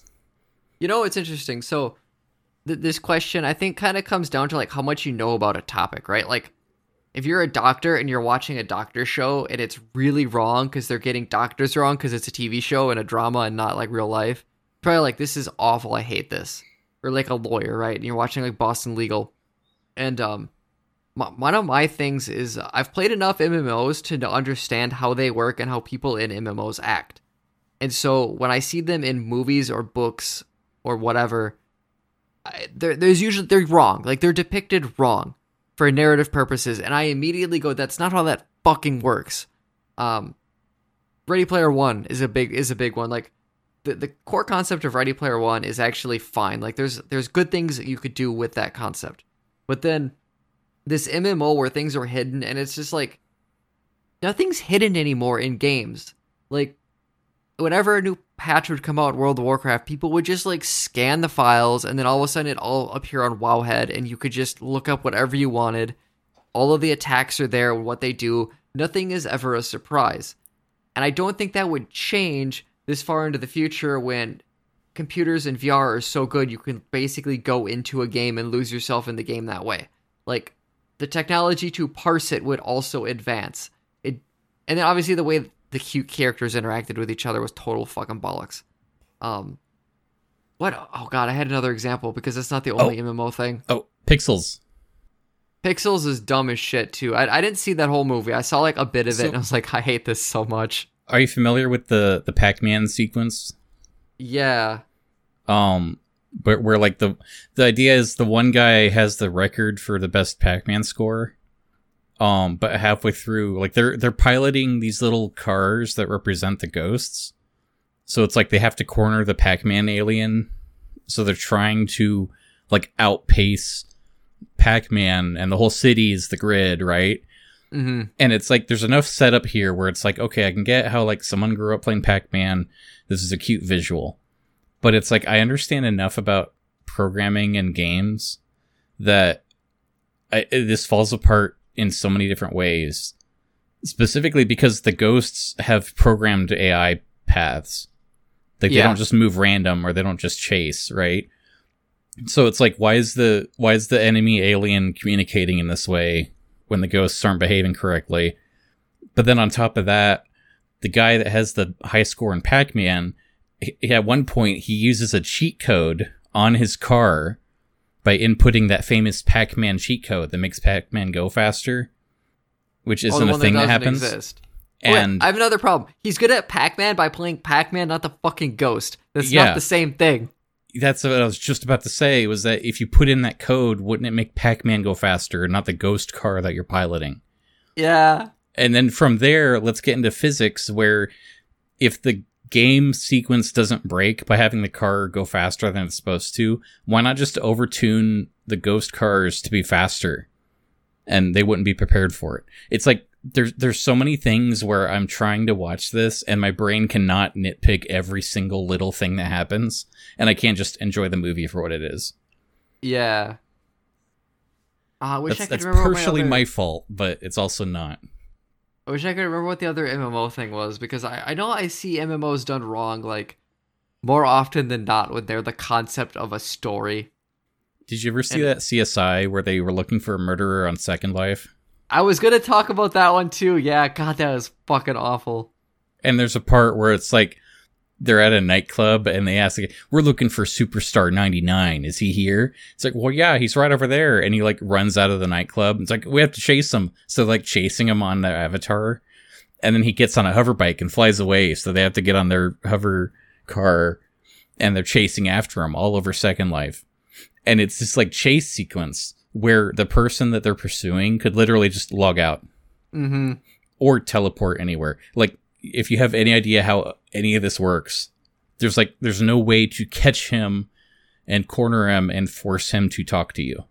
You know, it's interesting. So, th- this question, I think, kind of comes down to like how much you know about a topic, right? Like, if you're a doctor and you're watching a doctor show and it's really wrong because they're getting doctors wrong because it's a TV show and a drama and not like real life, probably like, this is awful. I hate this. Or like a lawyer, right? And you're watching like Boston Legal. And, um, my, one of my things is I've played enough MMOs to understand how they work and how people in MMOs act. And so when I see them in movies or books or whatever, I, there, there's usually they're wrong. Like they're depicted wrong for narrative purposes, and I immediately go, "That's not how that fucking works." Um, Ready Player One is a big is a big one. Like the the core concept of Ready Player One is actually fine. Like there's there's good things that you could do with that concept, but then this MMO where things are hidden, and it's just like nothing's hidden anymore in games. Like whenever a new patch would come out in World of Warcraft, people would just like scan the files and then all of a sudden it all appear on Wowhead and you could just look up whatever you wanted. All of the attacks are there what they do. Nothing is ever a surprise. And I don't think that would change this far into the future when computers and VR are so good you can basically go into a game and lose yourself in the game that way. Like the technology to parse it would also advance. It and then obviously the way the cute characters interacted with each other was total fucking bollocks. Um, what? Oh god, I had another example because it's not the only MMO thing. oh pixels Pixels is dumb as shit too. I, I didn't see that whole movie. I saw like a bit of it and I was like, I hate this so much. are you familiar with the the pac-man sequence Yeah, um where, where like the the idea is the one guy has the record for the best pac-man score um but halfway through like they're they're piloting these little cars that represent the ghosts. So it's like they have to corner the pac-man alien. So they're trying to like outpace pac-man and the whole city is the grid right? Hmm and it's like there's enough setup here where it's like okay i can get how like someone grew up playing pac-man. This is a cute visual. But it's like I understand enough about programming and games that I, this falls apart in so many different ways. Specifically because the ghosts have programmed AI paths. Like they Yeah. don't just move random or they don't just chase, right? So it's like why is the why is the enemy alien communicating in this way when the ghosts aren't behaving correctly? But then on top of that, the guy that has the high score in Pac-Man, he, at one point he uses a cheat code on his car by inputting that famous Pac-Man cheat code that makes Pac-Man go faster, which Oh, isn't a thing that, doesn't happens. Exist. Oh, Wait, And I have another problem. He's good at Pac-Man by playing Pac-Man, not the fucking ghost. That's Yeah. not the same thing. that's what I was just about to say was that if you put in that code, wouldn't it make Pac-Man go faster, not the ghost car that you're piloting? Yeah. And then from there, let's get into physics where if the game sequence doesn't break by having the car go faster than it's supposed to, why not just overtune the ghost cars to be faster? And they wouldn't be prepared for it. It's like there's there's so many things where I'm trying to watch this and my brain cannot nitpick every single little thing that happens and I can't just enjoy the movie for what it is. Yeah. Ah, I wish That's, I could that's remember partially my, other- my fault, but it's also not. I wish I could remember what the other MMO thing was because I, I know I see MMOs done wrong like more often than not when they're the concept of a story. Did you ever see And- that CSI where they were looking for a murderer on Second Life? I was gonna talk about that one too. Yeah, God, that was fucking awful. And there's a part where it's like they're at a nightclub and they ask, like, "We're looking for Superstar 99. Is he here?" It's like, "Well, yeah, he's right over there." And he like runs out of the nightclub. It's like we have to chase him. So like chasing him on the avatar, and then he gets on a hover bike and flies away. So they have to get on their hover car, and they're chasing after him all over Second Life. And it's this like chase sequence where the person that they're pursuing could literally just log out Mm-hmm. or teleport anywhere. Like if you have any idea how any of this works, there's like there's no way to catch him and corner him and force him to talk to you.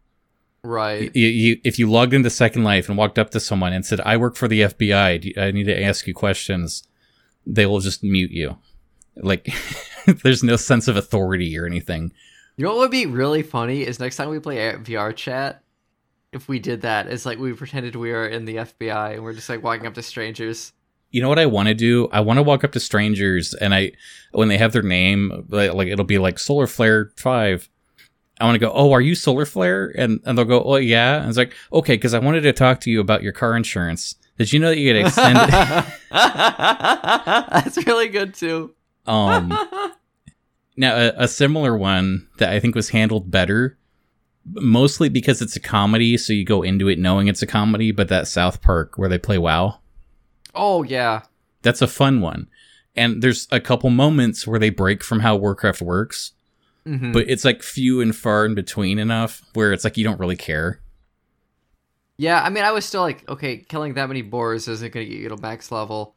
Right. You, you if you logged into Second Life and walked up to someone and said, "I work for the FBI. Do- I need to ask you questions," they will just mute you. Like there's no sense of authority or anything. You know what would be really funny is next time we play VR chat, if we did that, it's like we pretended we were in the FBI and we're just like walking up to strangers. You know what I want to do? I want to walk up to strangers and I, when they have their name, like, it'll be like Solar Flare Five. I want to go. Oh, are you Solar Flare? And and they'll go. Oh yeah. And it's like okay, because I wanted to talk to you about your car insurance. Did you know that you get extended? That's really good too. um, now a, a similar one that I think was handled better, mostly because it's a comedy, so you go into it knowing it's a comedy. But that South Park where they play WoW. Oh yeah. That's a fun one. And there's a couple moments where they break from how Warcraft works, Mhm. but it's like few and far in between enough where it's like you don't really care. Yeah, I mean, I was still like, okay, killing that many boars isn't going to get you to max level.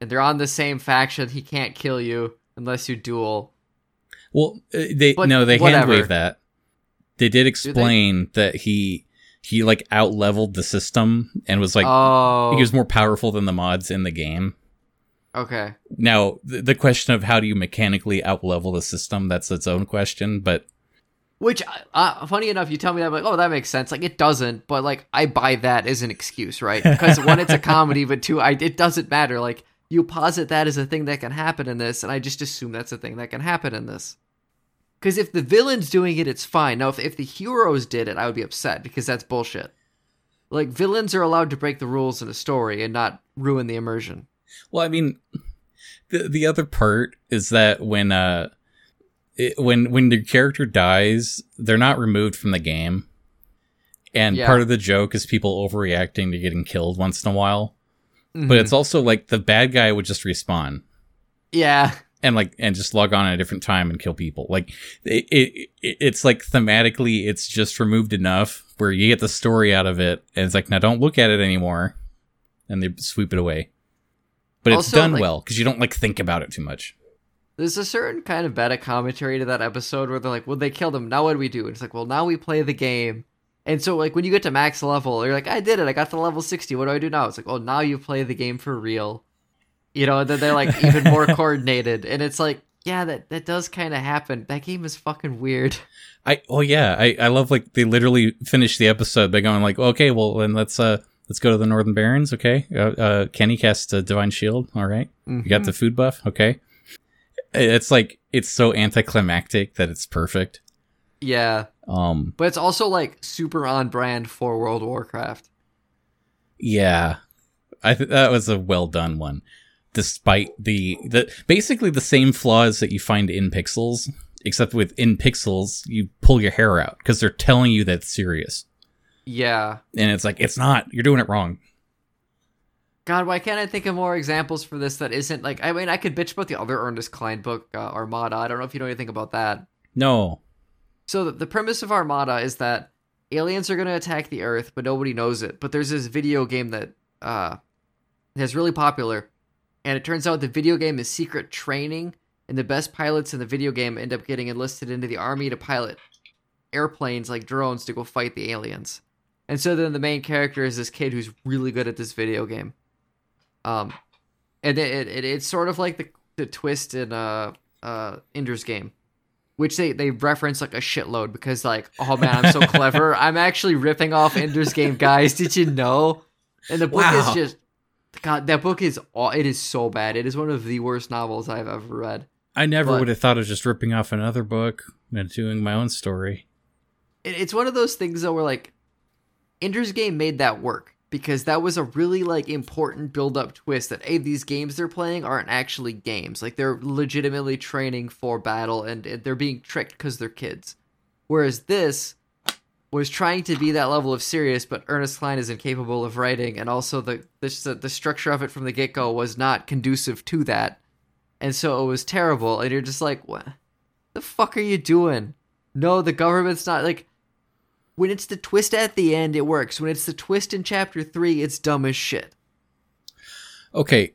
And they're on the same faction. He can't kill you unless you duel. Well, uh, they But no, they whatever. hand wave that. They did explain that he he like out leveled the system and was like oh. he was more powerful than the mods in the game. okay. Now, the, the question of how do you mechanically out level the system, that's its own question, but Which, uh, funny enough, you tell me that, I'm like, oh, that makes sense. Like, it doesn't, but like, I buy that as an excuse, right? Because one, it's a comedy, but two, I, it doesn't matter. Like, you posit that as a thing that can happen in this, and I just assume that's a thing that can happen in this. Because if the villain's doing it, it's fine. Now, if, if the heroes did it, I would be upset because that's bullshit. Like, villains are allowed to break the rules in a story and not ruin the immersion. Well, I mean, the the other part is that when uh, it, when when the character dies, they're not removed from the game, and Yeah. part of the joke is people overreacting to getting killed once in a while. Mm-hmm. But it's also like the bad guy would just respawn yeah, and like and just log on at a different time and kill people. Like it, it, it it's like thematically, it's just removed enough where you get the story out of it, and it's like now don't look at it anymore, and they sweep it away. But it's done like- well because you don't like think about it too much. There's a certain kind of meta commentary to that episode where they're like, well, they killed him. Now what do we do? And it's like, well, now we play the game. And so, like, when you get to max level, you're like, I did it. I got to level 60. What do I do now? It's like, oh, now you play the game for real. You know, and then they're like even more coordinated. And it's like, yeah, that that does kind of happen. That game is fucking weird. I oh yeah, I I love like they literally finish the episode by going like, okay, well then let's uh let's go to the Northern Barrens. Okay, uh, uh Kenny cast a Divine Shield. All right. you got the food buff. Okay, it's like it's so anticlimactic that it's perfect. yeah, Um, but it's also like super on brand for World of Warcraft. yeah, I th- that was a well done one, despite the the basically the same flaws that you find in Pixels, except with in Pixels you pull your hair out because they're telling you that's serious, Yeah. and it's like it's not. You're doing it wrong. God, why can't I think of more examples for this that isn't like? I mean, I could bitch about the other Ernest Cline book, uh, Armada. I don't know if you know anything about that. No. So the, the premise of Armada is that aliens are going to attack the Earth, but nobody knows it. But there's this video game that uh, is really popular, and it turns out the video game is secret training, and the best pilots in the video game end up getting enlisted into the army to pilot airplanes like drones to go fight the aliens. And so then the main character is this kid who's really good at this video game. Um, and it, it it's sort of like the the twist in uh uh Ender's Game which they they reference like a shitload because like oh man i'm so clever i'm actually ripping off ender's game guys did you know and the book Wow. is just god that book is aw- it is so bad. It is one of the worst novels i've ever read. I never But- would have thought of just ripping off another book and doing my own story. it, it's one of those things though where like ender's game made that work because that was a really like important build up twist that hey these games they're playing aren't actually games. Like they're legitimately training for battle and, and they're being tricked because they're kids. Whereas this was trying to be that level of serious but ernest cline is incapable of writing and also the the, the structure of it from the get-go was not conducive to that and so it was terrible and you're just like what the fuck are you doing no the government's not like when it's the twist at the end, it works. When it's the twist in chapter three, it's dumb as shit. Okay,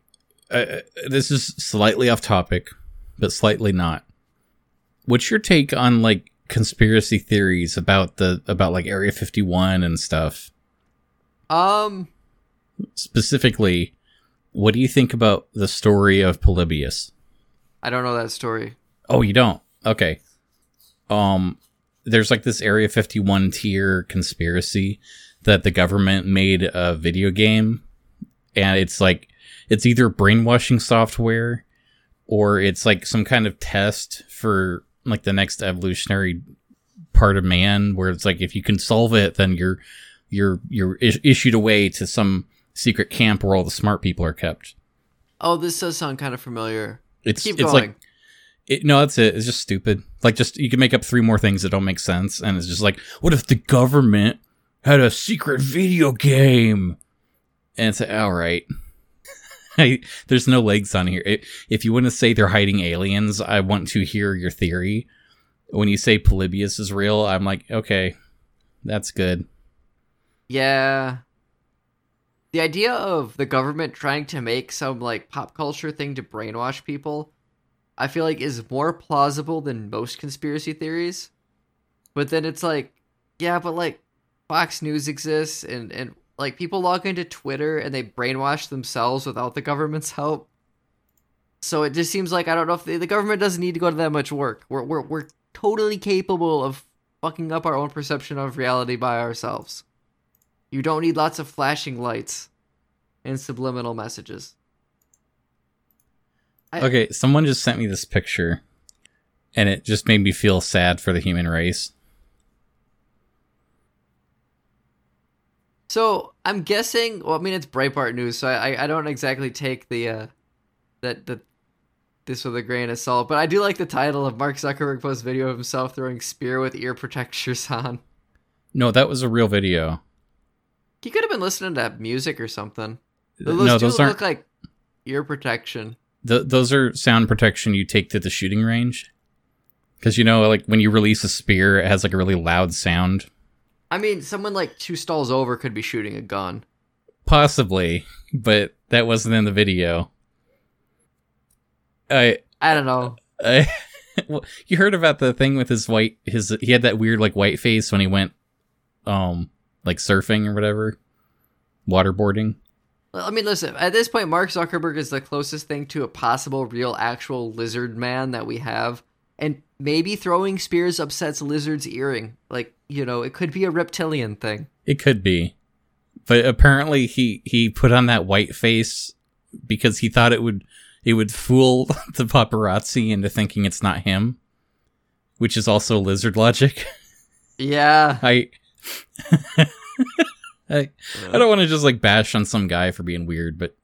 uh, this is slightly off topic, but slightly not. What's your take on like conspiracy theories about the about like Area 51 and stuff? Um, Specifically, what do you think about the story of Polybius? I don't know that story. Oh, you don't? Okay. Um there's like this Area 51 tier conspiracy that the government made a video game and it's like it's either brainwashing software or it's like some kind of test for like the next evolutionary part of man where it's like if you can solve it then you're you're you're is- issued away to some secret camp where all the smart people are kept. Oh, this does sound kind of familiar. It's Keep it's going. like it, no, that's it. It's just stupid. Like, just you can make up three more things that don't make sense, and it's just like, what if the government had a secret video game? And it's like, all right. I, there's no legs on here. I if you want to say they're hiding aliens, I want to hear your theory. When you say Polybius is real, I'm like, okay, that's good. yeah. The idea of the government trying to make some like pop culture thing to brainwash people, I feel like is more plausible than most conspiracy theories. But then it's like, yeah, but like Fox News exists and and like people log into Twitter and they brainwash themselves without the government's help. So it just seems like I don't know if the, the government doesn't need to go to that much work. We're we're we're totally capable of fucking up our own perception of reality by ourselves. You don't need lots of flashing lights and subliminal messages. I- Okay, someone just sent me this picture, and it just made me feel sad for the human race. So I'm guessing. Well, I mean, it's Breitbart news, so I I, don't exactly take the uh that that this with a grain of salt. But I do like the title of Mark Zuckerberg post video of himself throwing spear with ear protectors on. No, that was a real video. He could have been listening to music or something. Those no, those aren't. look like ear protection. Th- those are sound protection you take to the shooting range. Because you know, like when you release a spear, it has like a really loud sound. I mean, someone like two stalls over could be shooting a gun. Possibly, but that wasn't in the video. I, I don't know. I well, you heard about the thing with his white his he had that weird like white face when he went um like surfing or whatever, waterboarding. I mean, listen. At this point, Mark Zuckerberg is the closest thing to a possible, real, actual lizard man that we have, and maybe throwing spears upsets lizard's earring. Like you know, it could be a reptilian thing. It could be, but apparently he he put on that white face because he thought it would it would fool the paparazzi into thinking it's not him, which is also lizard logic. Yeah. I I, I don't want to just like bash on some guy for being weird, but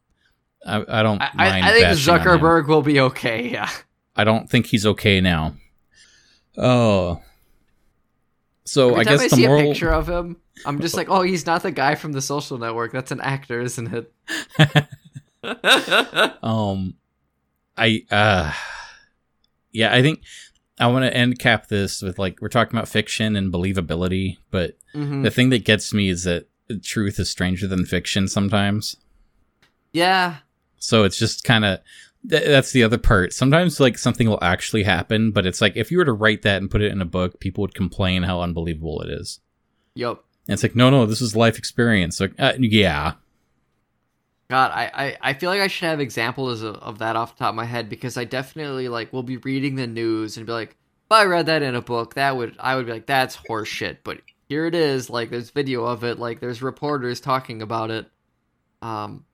I, I don't I. I think bashing on him. Zuckerberg will be okay. Yeah. I don't think he's okay now. Oh, so Every I time I guess the see a moral. picture of him, I'm just like, oh, he's not the guy from the Social Network. That's an actor, isn't it? um, I uh, yeah, I think I want to end cap this with like we're talking about fiction and believability, but Mhm. the thing that gets me is that truth is stranger than fiction sometimes. Yeah. So it's just kind of th- that's the other part. Sometimes like something will actually happen, but it's like if you were to write that and put it in a book, people would complain how unbelievable it is. Yep. And it's like, no, no, this is life experience. Like, uh, yeah, God, I, I, I feel like I should have examples of, of that off the top of my head because I definitely like will be reading the news and be like, if I read that in a book, that would I would be like, that's horseshit. But here it is, like there's video of it, like there's reporters talking about it. Um,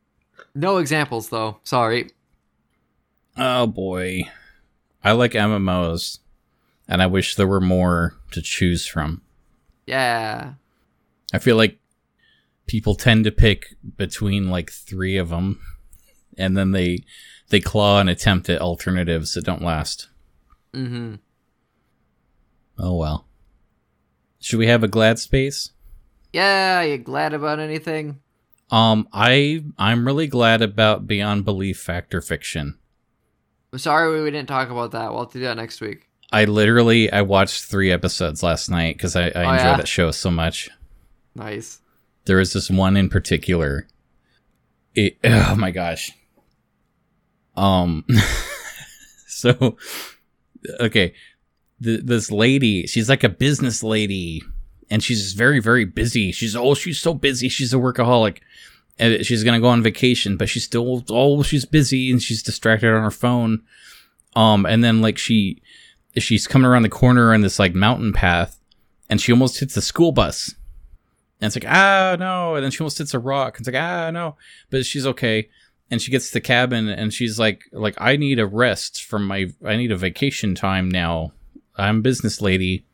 no examples though. Sorry. Oh boy. I like MMOs, and I wish there were more to choose from. Yeah. I feel like people tend to pick between like three of them, and then they they claw and attempt at alternatives that don't last. Mm-hmm. Oh well. Should we have a glad space? Yeah. You glad about anything? Um, I I'm really glad about Beyond Belief Fact or Fiction. I'm sorry we, we didn't talk about that. We'll have to do that next week. I literally I watched three episodes last night because I, I Oh, enjoy yeah? that show so much. Nice. There was this one in particular. It, oh my gosh. Um. so, okay, the, this lady, she's like a business lady, and she's very very busy. She's oh she's so busy. She's a workaholic, and she's gonna go on vacation, but she's still oh she's busy and she's distracted on her phone. Um, and then like she, she's coming around the corner on this like mountain path, and she almost hits the school bus. And it's like, ah, no. And then she almost hits a rock. It's like, ah, no. But she's okay. And she gets to the cabin and she's like, like, I need a rest from my, I need a vacation time now. I'm business lady.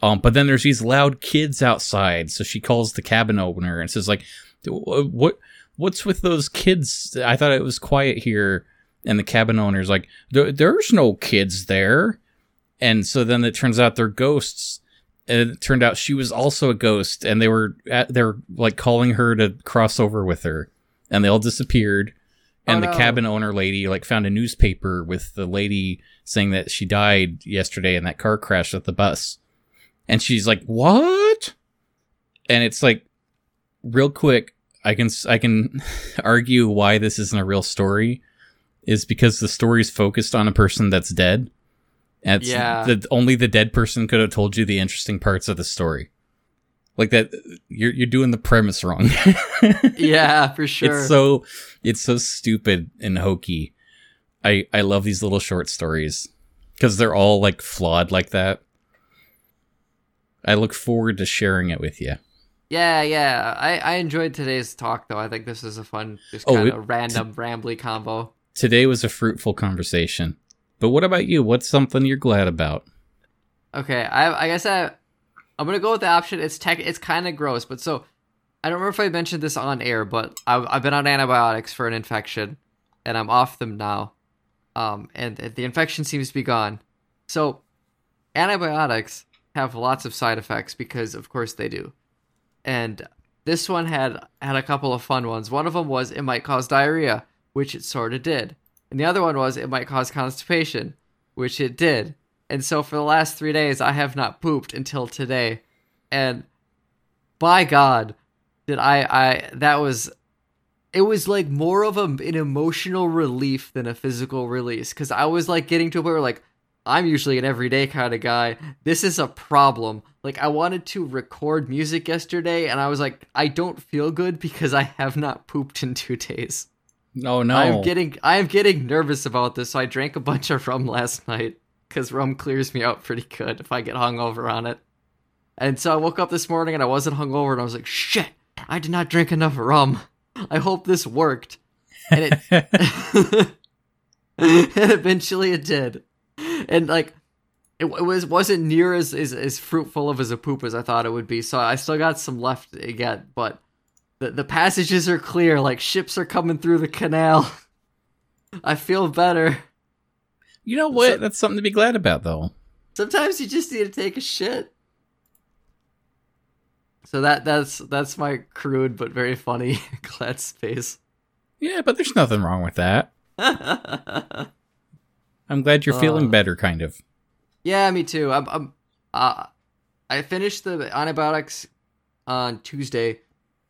Um, but then there's these loud kids outside. So she calls the cabin owner and says like, Uh, what, what's with those kids? I thought it was quiet here. And the cabin owner's like, there, there's no kids there. And so then it turns out they're ghosts and it turned out she was also a ghost and they were at, they were like calling her to cross over with her and they all disappeared and Oh, the no. cabin owner lady like found a newspaper with the lady saying that she died yesterday in that car crash with the bus and she's like what and it's like real quick i can i can argue why this isn't a real story is because the story is focused on a person that's dead and Yeah. the, only the dead person could have told you the interesting parts of the story. Like that, you're you're doing the premise wrong. Yeah, for sure. It's so it's so stupid and hokey. I I love these little short stories because they're all like flawed like that. I look forward to sharing it with you. Yeah, yeah. I, I enjoyed today's talk though. I think this is a fun, just Oh, kind of random, rambly combo. Today was a fruitful conversation. But what about you? What's something you're glad about? Okay, I I guess I I'm gonna go with the option. It's tech. It's kind of gross, but so I don't remember if I mentioned this on air, but I've I've been on antibiotics for an infection, and I'm off them now. Um, and the infection seems to be gone. So antibiotics have lots of side effects because, of course, they do. And this one had had a couple of fun ones. One of them was it might cause diarrhea, which it sort of did. And the other one was it might cause constipation, which it did. And so for the last three days, I have not pooped until today. And by God, did I, I, that was, it was like more of a, an emotional relief than a physical release. Cause I was like getting to a point where like, I'm usually an everyday kind of guy. This is a problem. Like I wanted to record music yesterday, and I was like, I don't feel good because I have not pooped in two days. No, no! I'm getting I am getting nervous about this. So I drank a bunch of rum last night because rum clears me out pretty good if I get hungover on it. And so I woke up this morning and I wasn't hungover, and I was like, shit, I did not drink enough rum. I hope this worked. And it and eventually it did. And like it, it was wasn't near as, as as fruitful of as a poop as I thought it would be. So I still got some left to get, but the the passages are clear. Like ships are coming through the canal. I feel better. you know what? So- That's something to be glad about, though. Sometimes you just need to take a shit. So that that's that's my crude but very funny glad space. Yeah, but there's nothing wrong with that. I'm glad you're feeling Uh. better, kind of. Me too. I'm, I'm uh, I finished the antibiotics on Tuesday,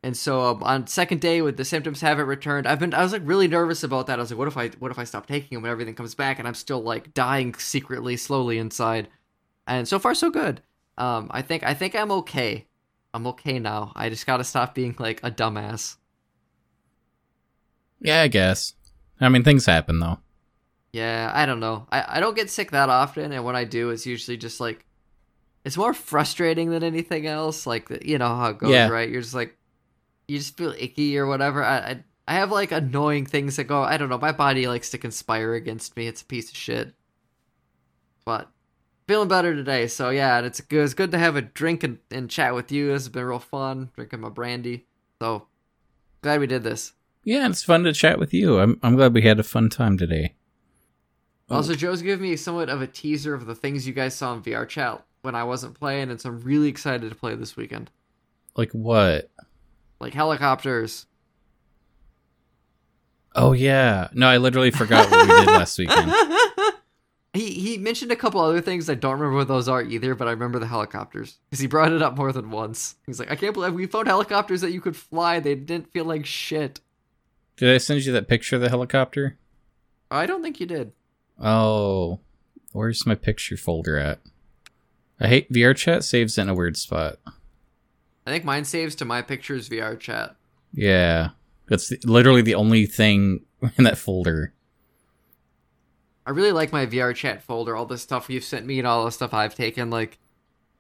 and so um, on second day with the symptoms haven't returned. I've been I was like really nervous about that. I was like, what if I what if I stop taking them and everything comes back and I'm still like dying secretly, slowly inside. And so far so good. Um, I think I think I'm okay. I'm okay now. I just gotta stop being like a dumbass. Yeah, I guess. I mean, things happen, though. Yeah, I don't know. I, I don't get sick that often, and when I do, it's usually just like it's more frustrating than anything else. Like you know how it goes, Yeah. right? You're just like you just feel icky or whatever. I, I I have like annoying things that go. I don't know. My body likes to conspire against me. It's a piece of shit. But feeling better today. So yeah, and it's good. It's good to have a drink and, and chat with you. This has been real fun drinking my brandy. So glad we did this. Yeah, it's fun to chat with you. I'm I'm glad we had a fun time today. Oh. Also, Joe's giving me somewhat of a teaser of the things you guys saw in VR chat when I wasn't playing, and so I'm really excited to play this weekend. Like what? Like helicopters. Oh yeah. No, I literally forgot what we did last weekend. he he mentioned a couple other things. I don't remember what those are either, but I remember the helicopters because he brought it up more than once. He's like, I can't believe we found helicopters that you could fly. They didn't feel like shit. Did I send you that picture of the helicopter? I don't think you did. Oh, where's my picture folder at? I hate VR chat saves in a weird spot. I think mine saves to my pictures VR chat. Yeah, that's the, literally the only thing in that folder. I really like my VR chat folder, all the stuff you've sent me and all the stuff I've taken. Like,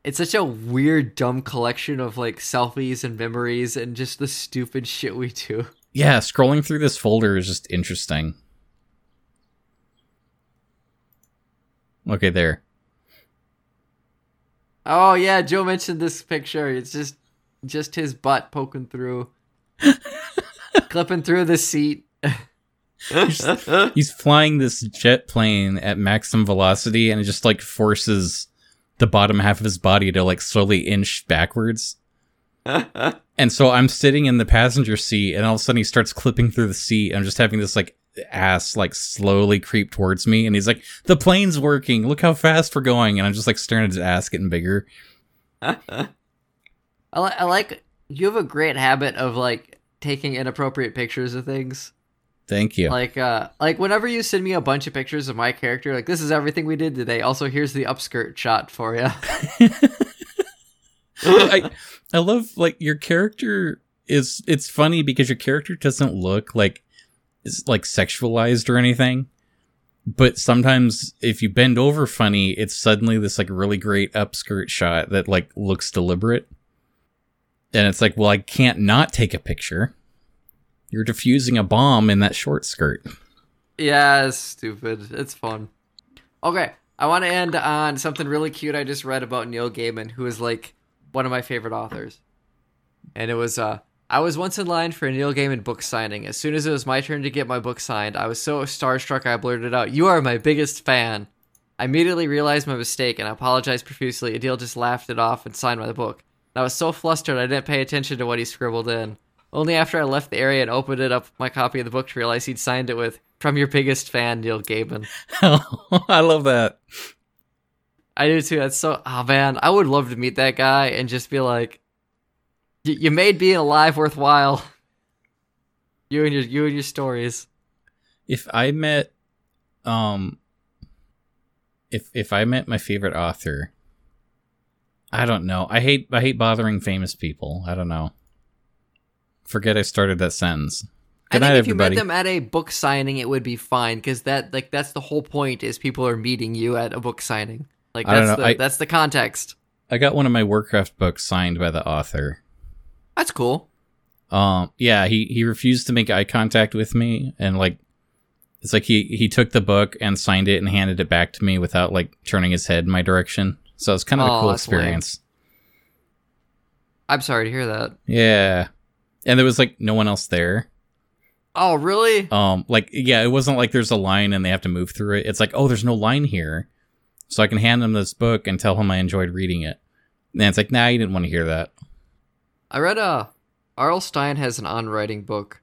it's such a weird, dumb collection of like selfies and memories and just the stupid shit we do. Yeah, scrolling through this folder is just interesting. Okay, there. Oh yeah, Joe mentioned this picture. It's just just his butt poking through, clipping through the seat. He's flying this jet plane at maximum velocity and it just like forces the bottom half of his body to like slowly inch backwards. And so I'm sitting in the passenger seat, and all of a sudden he starts clipping through the seat. And I'm just having this like ass like slowly creep towards me, and he's like, "The plane's working! Look how fast we're going!" And I'm just like staring at his ass getting bigger. I, li- I like you have a great habit of like taking inappropriate pictures of things. Thank you. Like uh like whenever you send me a bunch of pictures of my character, like this is everything we did today. Also, here's the upskirt shot for you. I I love like your character is it's funny because your character doesn't look like like sexualized or anything. But sometimes if you bend over funny, it's suddenly this like really great upskirt shot that like looks deliberate. And it's like, well, I can't not take a picture. You're diffusing a bomb in that short skirt. Yeah, it's stupid. It's fun. Okay, I want to end on something really cute I just read about Neil Gaiman, who is like one of my favorite authors. And it was uh I was once in line for a Neil Gaiman book signing. As soon as it was my turn to get my book signed, I was so starstruck I blurted out, "You are my biggest fan." I immediately realized my mistake and I apologized profusely. Adil just laughed it off and signed my book. I was so flustered I didn't pay attention to what he scribbled in. Only after I left the area and opened it up my copy of the book to realize he'd signed it with "From your biggest fan, Neil Gaiman." I love that. I do too. That's so. Oh man, I would love to meet that guy and just be like, "Y- "You made being alive worthwhile." You and your you and your stories. if I met um if if I met my favorite author I don't know. I hate I hate bothering famous people. I don't know. Forget I started that sentence. Good I think night, if you met them at a book signing, it would be fine because that like that's the whole point is people are meeting you at a book signing. Like that's the I- that's the context. I got one of my Warcraft books signed by the author. That's cool. Um, yeah, he he refused to make eye contact with me, and like, it's like he he took the book and signed it and handed it back to me without like turning his head in my direction. So it's kind of a Oh, cool that's lame. experience. I'm sorry to hear that. Yeah, and there was like no one else there. Oh, really? Um, like yeah, it wasn't like there's a line and they have to move through it. It's like oh, there's no line here, so I can hand him this book and tell him I enjoyed reading it. And it's like nah, you didn't want to hear that. I read uh R.L. Stine has an on-writing book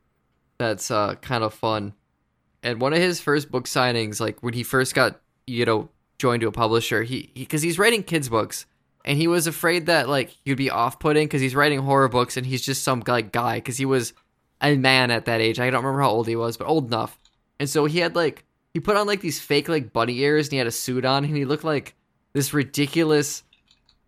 that's uh kind of fun. And one of his first book signings, like when he first got, you know, joined to a publisher, he because he's writing kids books, and he was afraid that like he'd be off-putting because he's writing horror books and he's just some like guy because he was a man at that age. I don't remember how old he was, but old enough. And so he had like he put on like these fake like bunny ears and he had a suit on and he looked like this ridiculous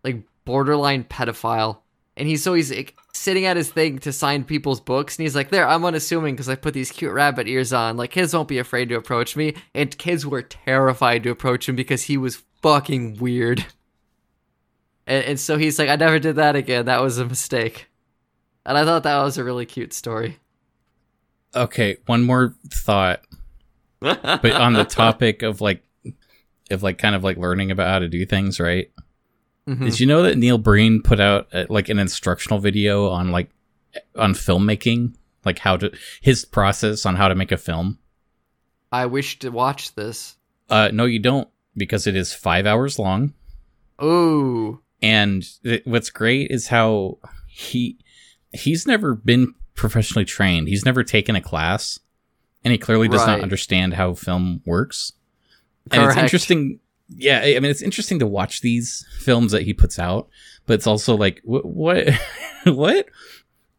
like borderline pedophile. And he's so he's like, sitting at his thing to sign people's books, and he's like, "There, I'm unassuming because I put these cute rabbit ears on. Like kids won't be afraid to approach me." And kids were terrified to approach him because he was fucking weird. And, and so he's like, "I never did that again. That was a mistake." And I thought that was a really cute story. Okay, one more thought. but on the topic of like of like kind of like learning about how to do things right Mhm. did you know that neil breen put out uh, like an instructional video on like on filmmaking? Like how to his process on how to make a film? I wish to watch this. uh no you don't because it is five hours long. Ooh, and th- what's great is how he he's never been professionally trained. He's never taken a class and he clearly does not understand how film works. And it's interesting yeah i mean it's interesting to watch these films that he puts out but it's also like what what what?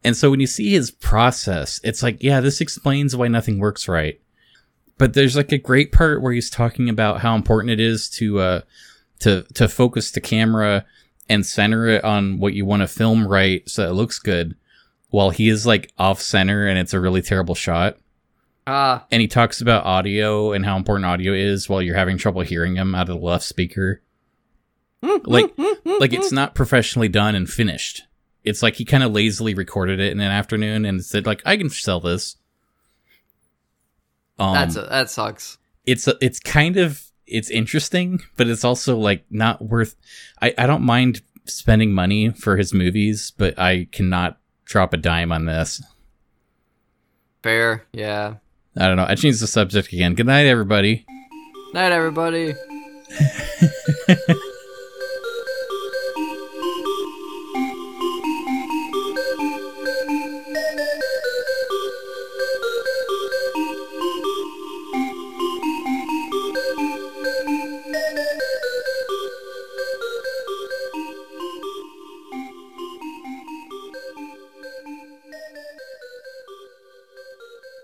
And so when you see his process it's like yeah this explains why nothing works right. But there's like a great part where he's talking about how important it is to uh to to focus the camera and center it on what you want to film right so it looks good while he is like off center and it's a really terrible shot Ah, and he talks about audio and how important audio is while you're having trouble hearing him out of the left speaker. Hmm, hmm, like, hmm, like it's not professionally done and finished. It's like he kind of lazily recorded it in an afternoon and said, like, I can sell this. Um, that's a, that sucks. it's it's kind of it's interesting, but it's also like not worth. I I don't mind spending money for his movies, but I cannot drop a dime on this. Fair, yeah. I don't know. I changed the subject again. Good night, everybody. Night, everybody.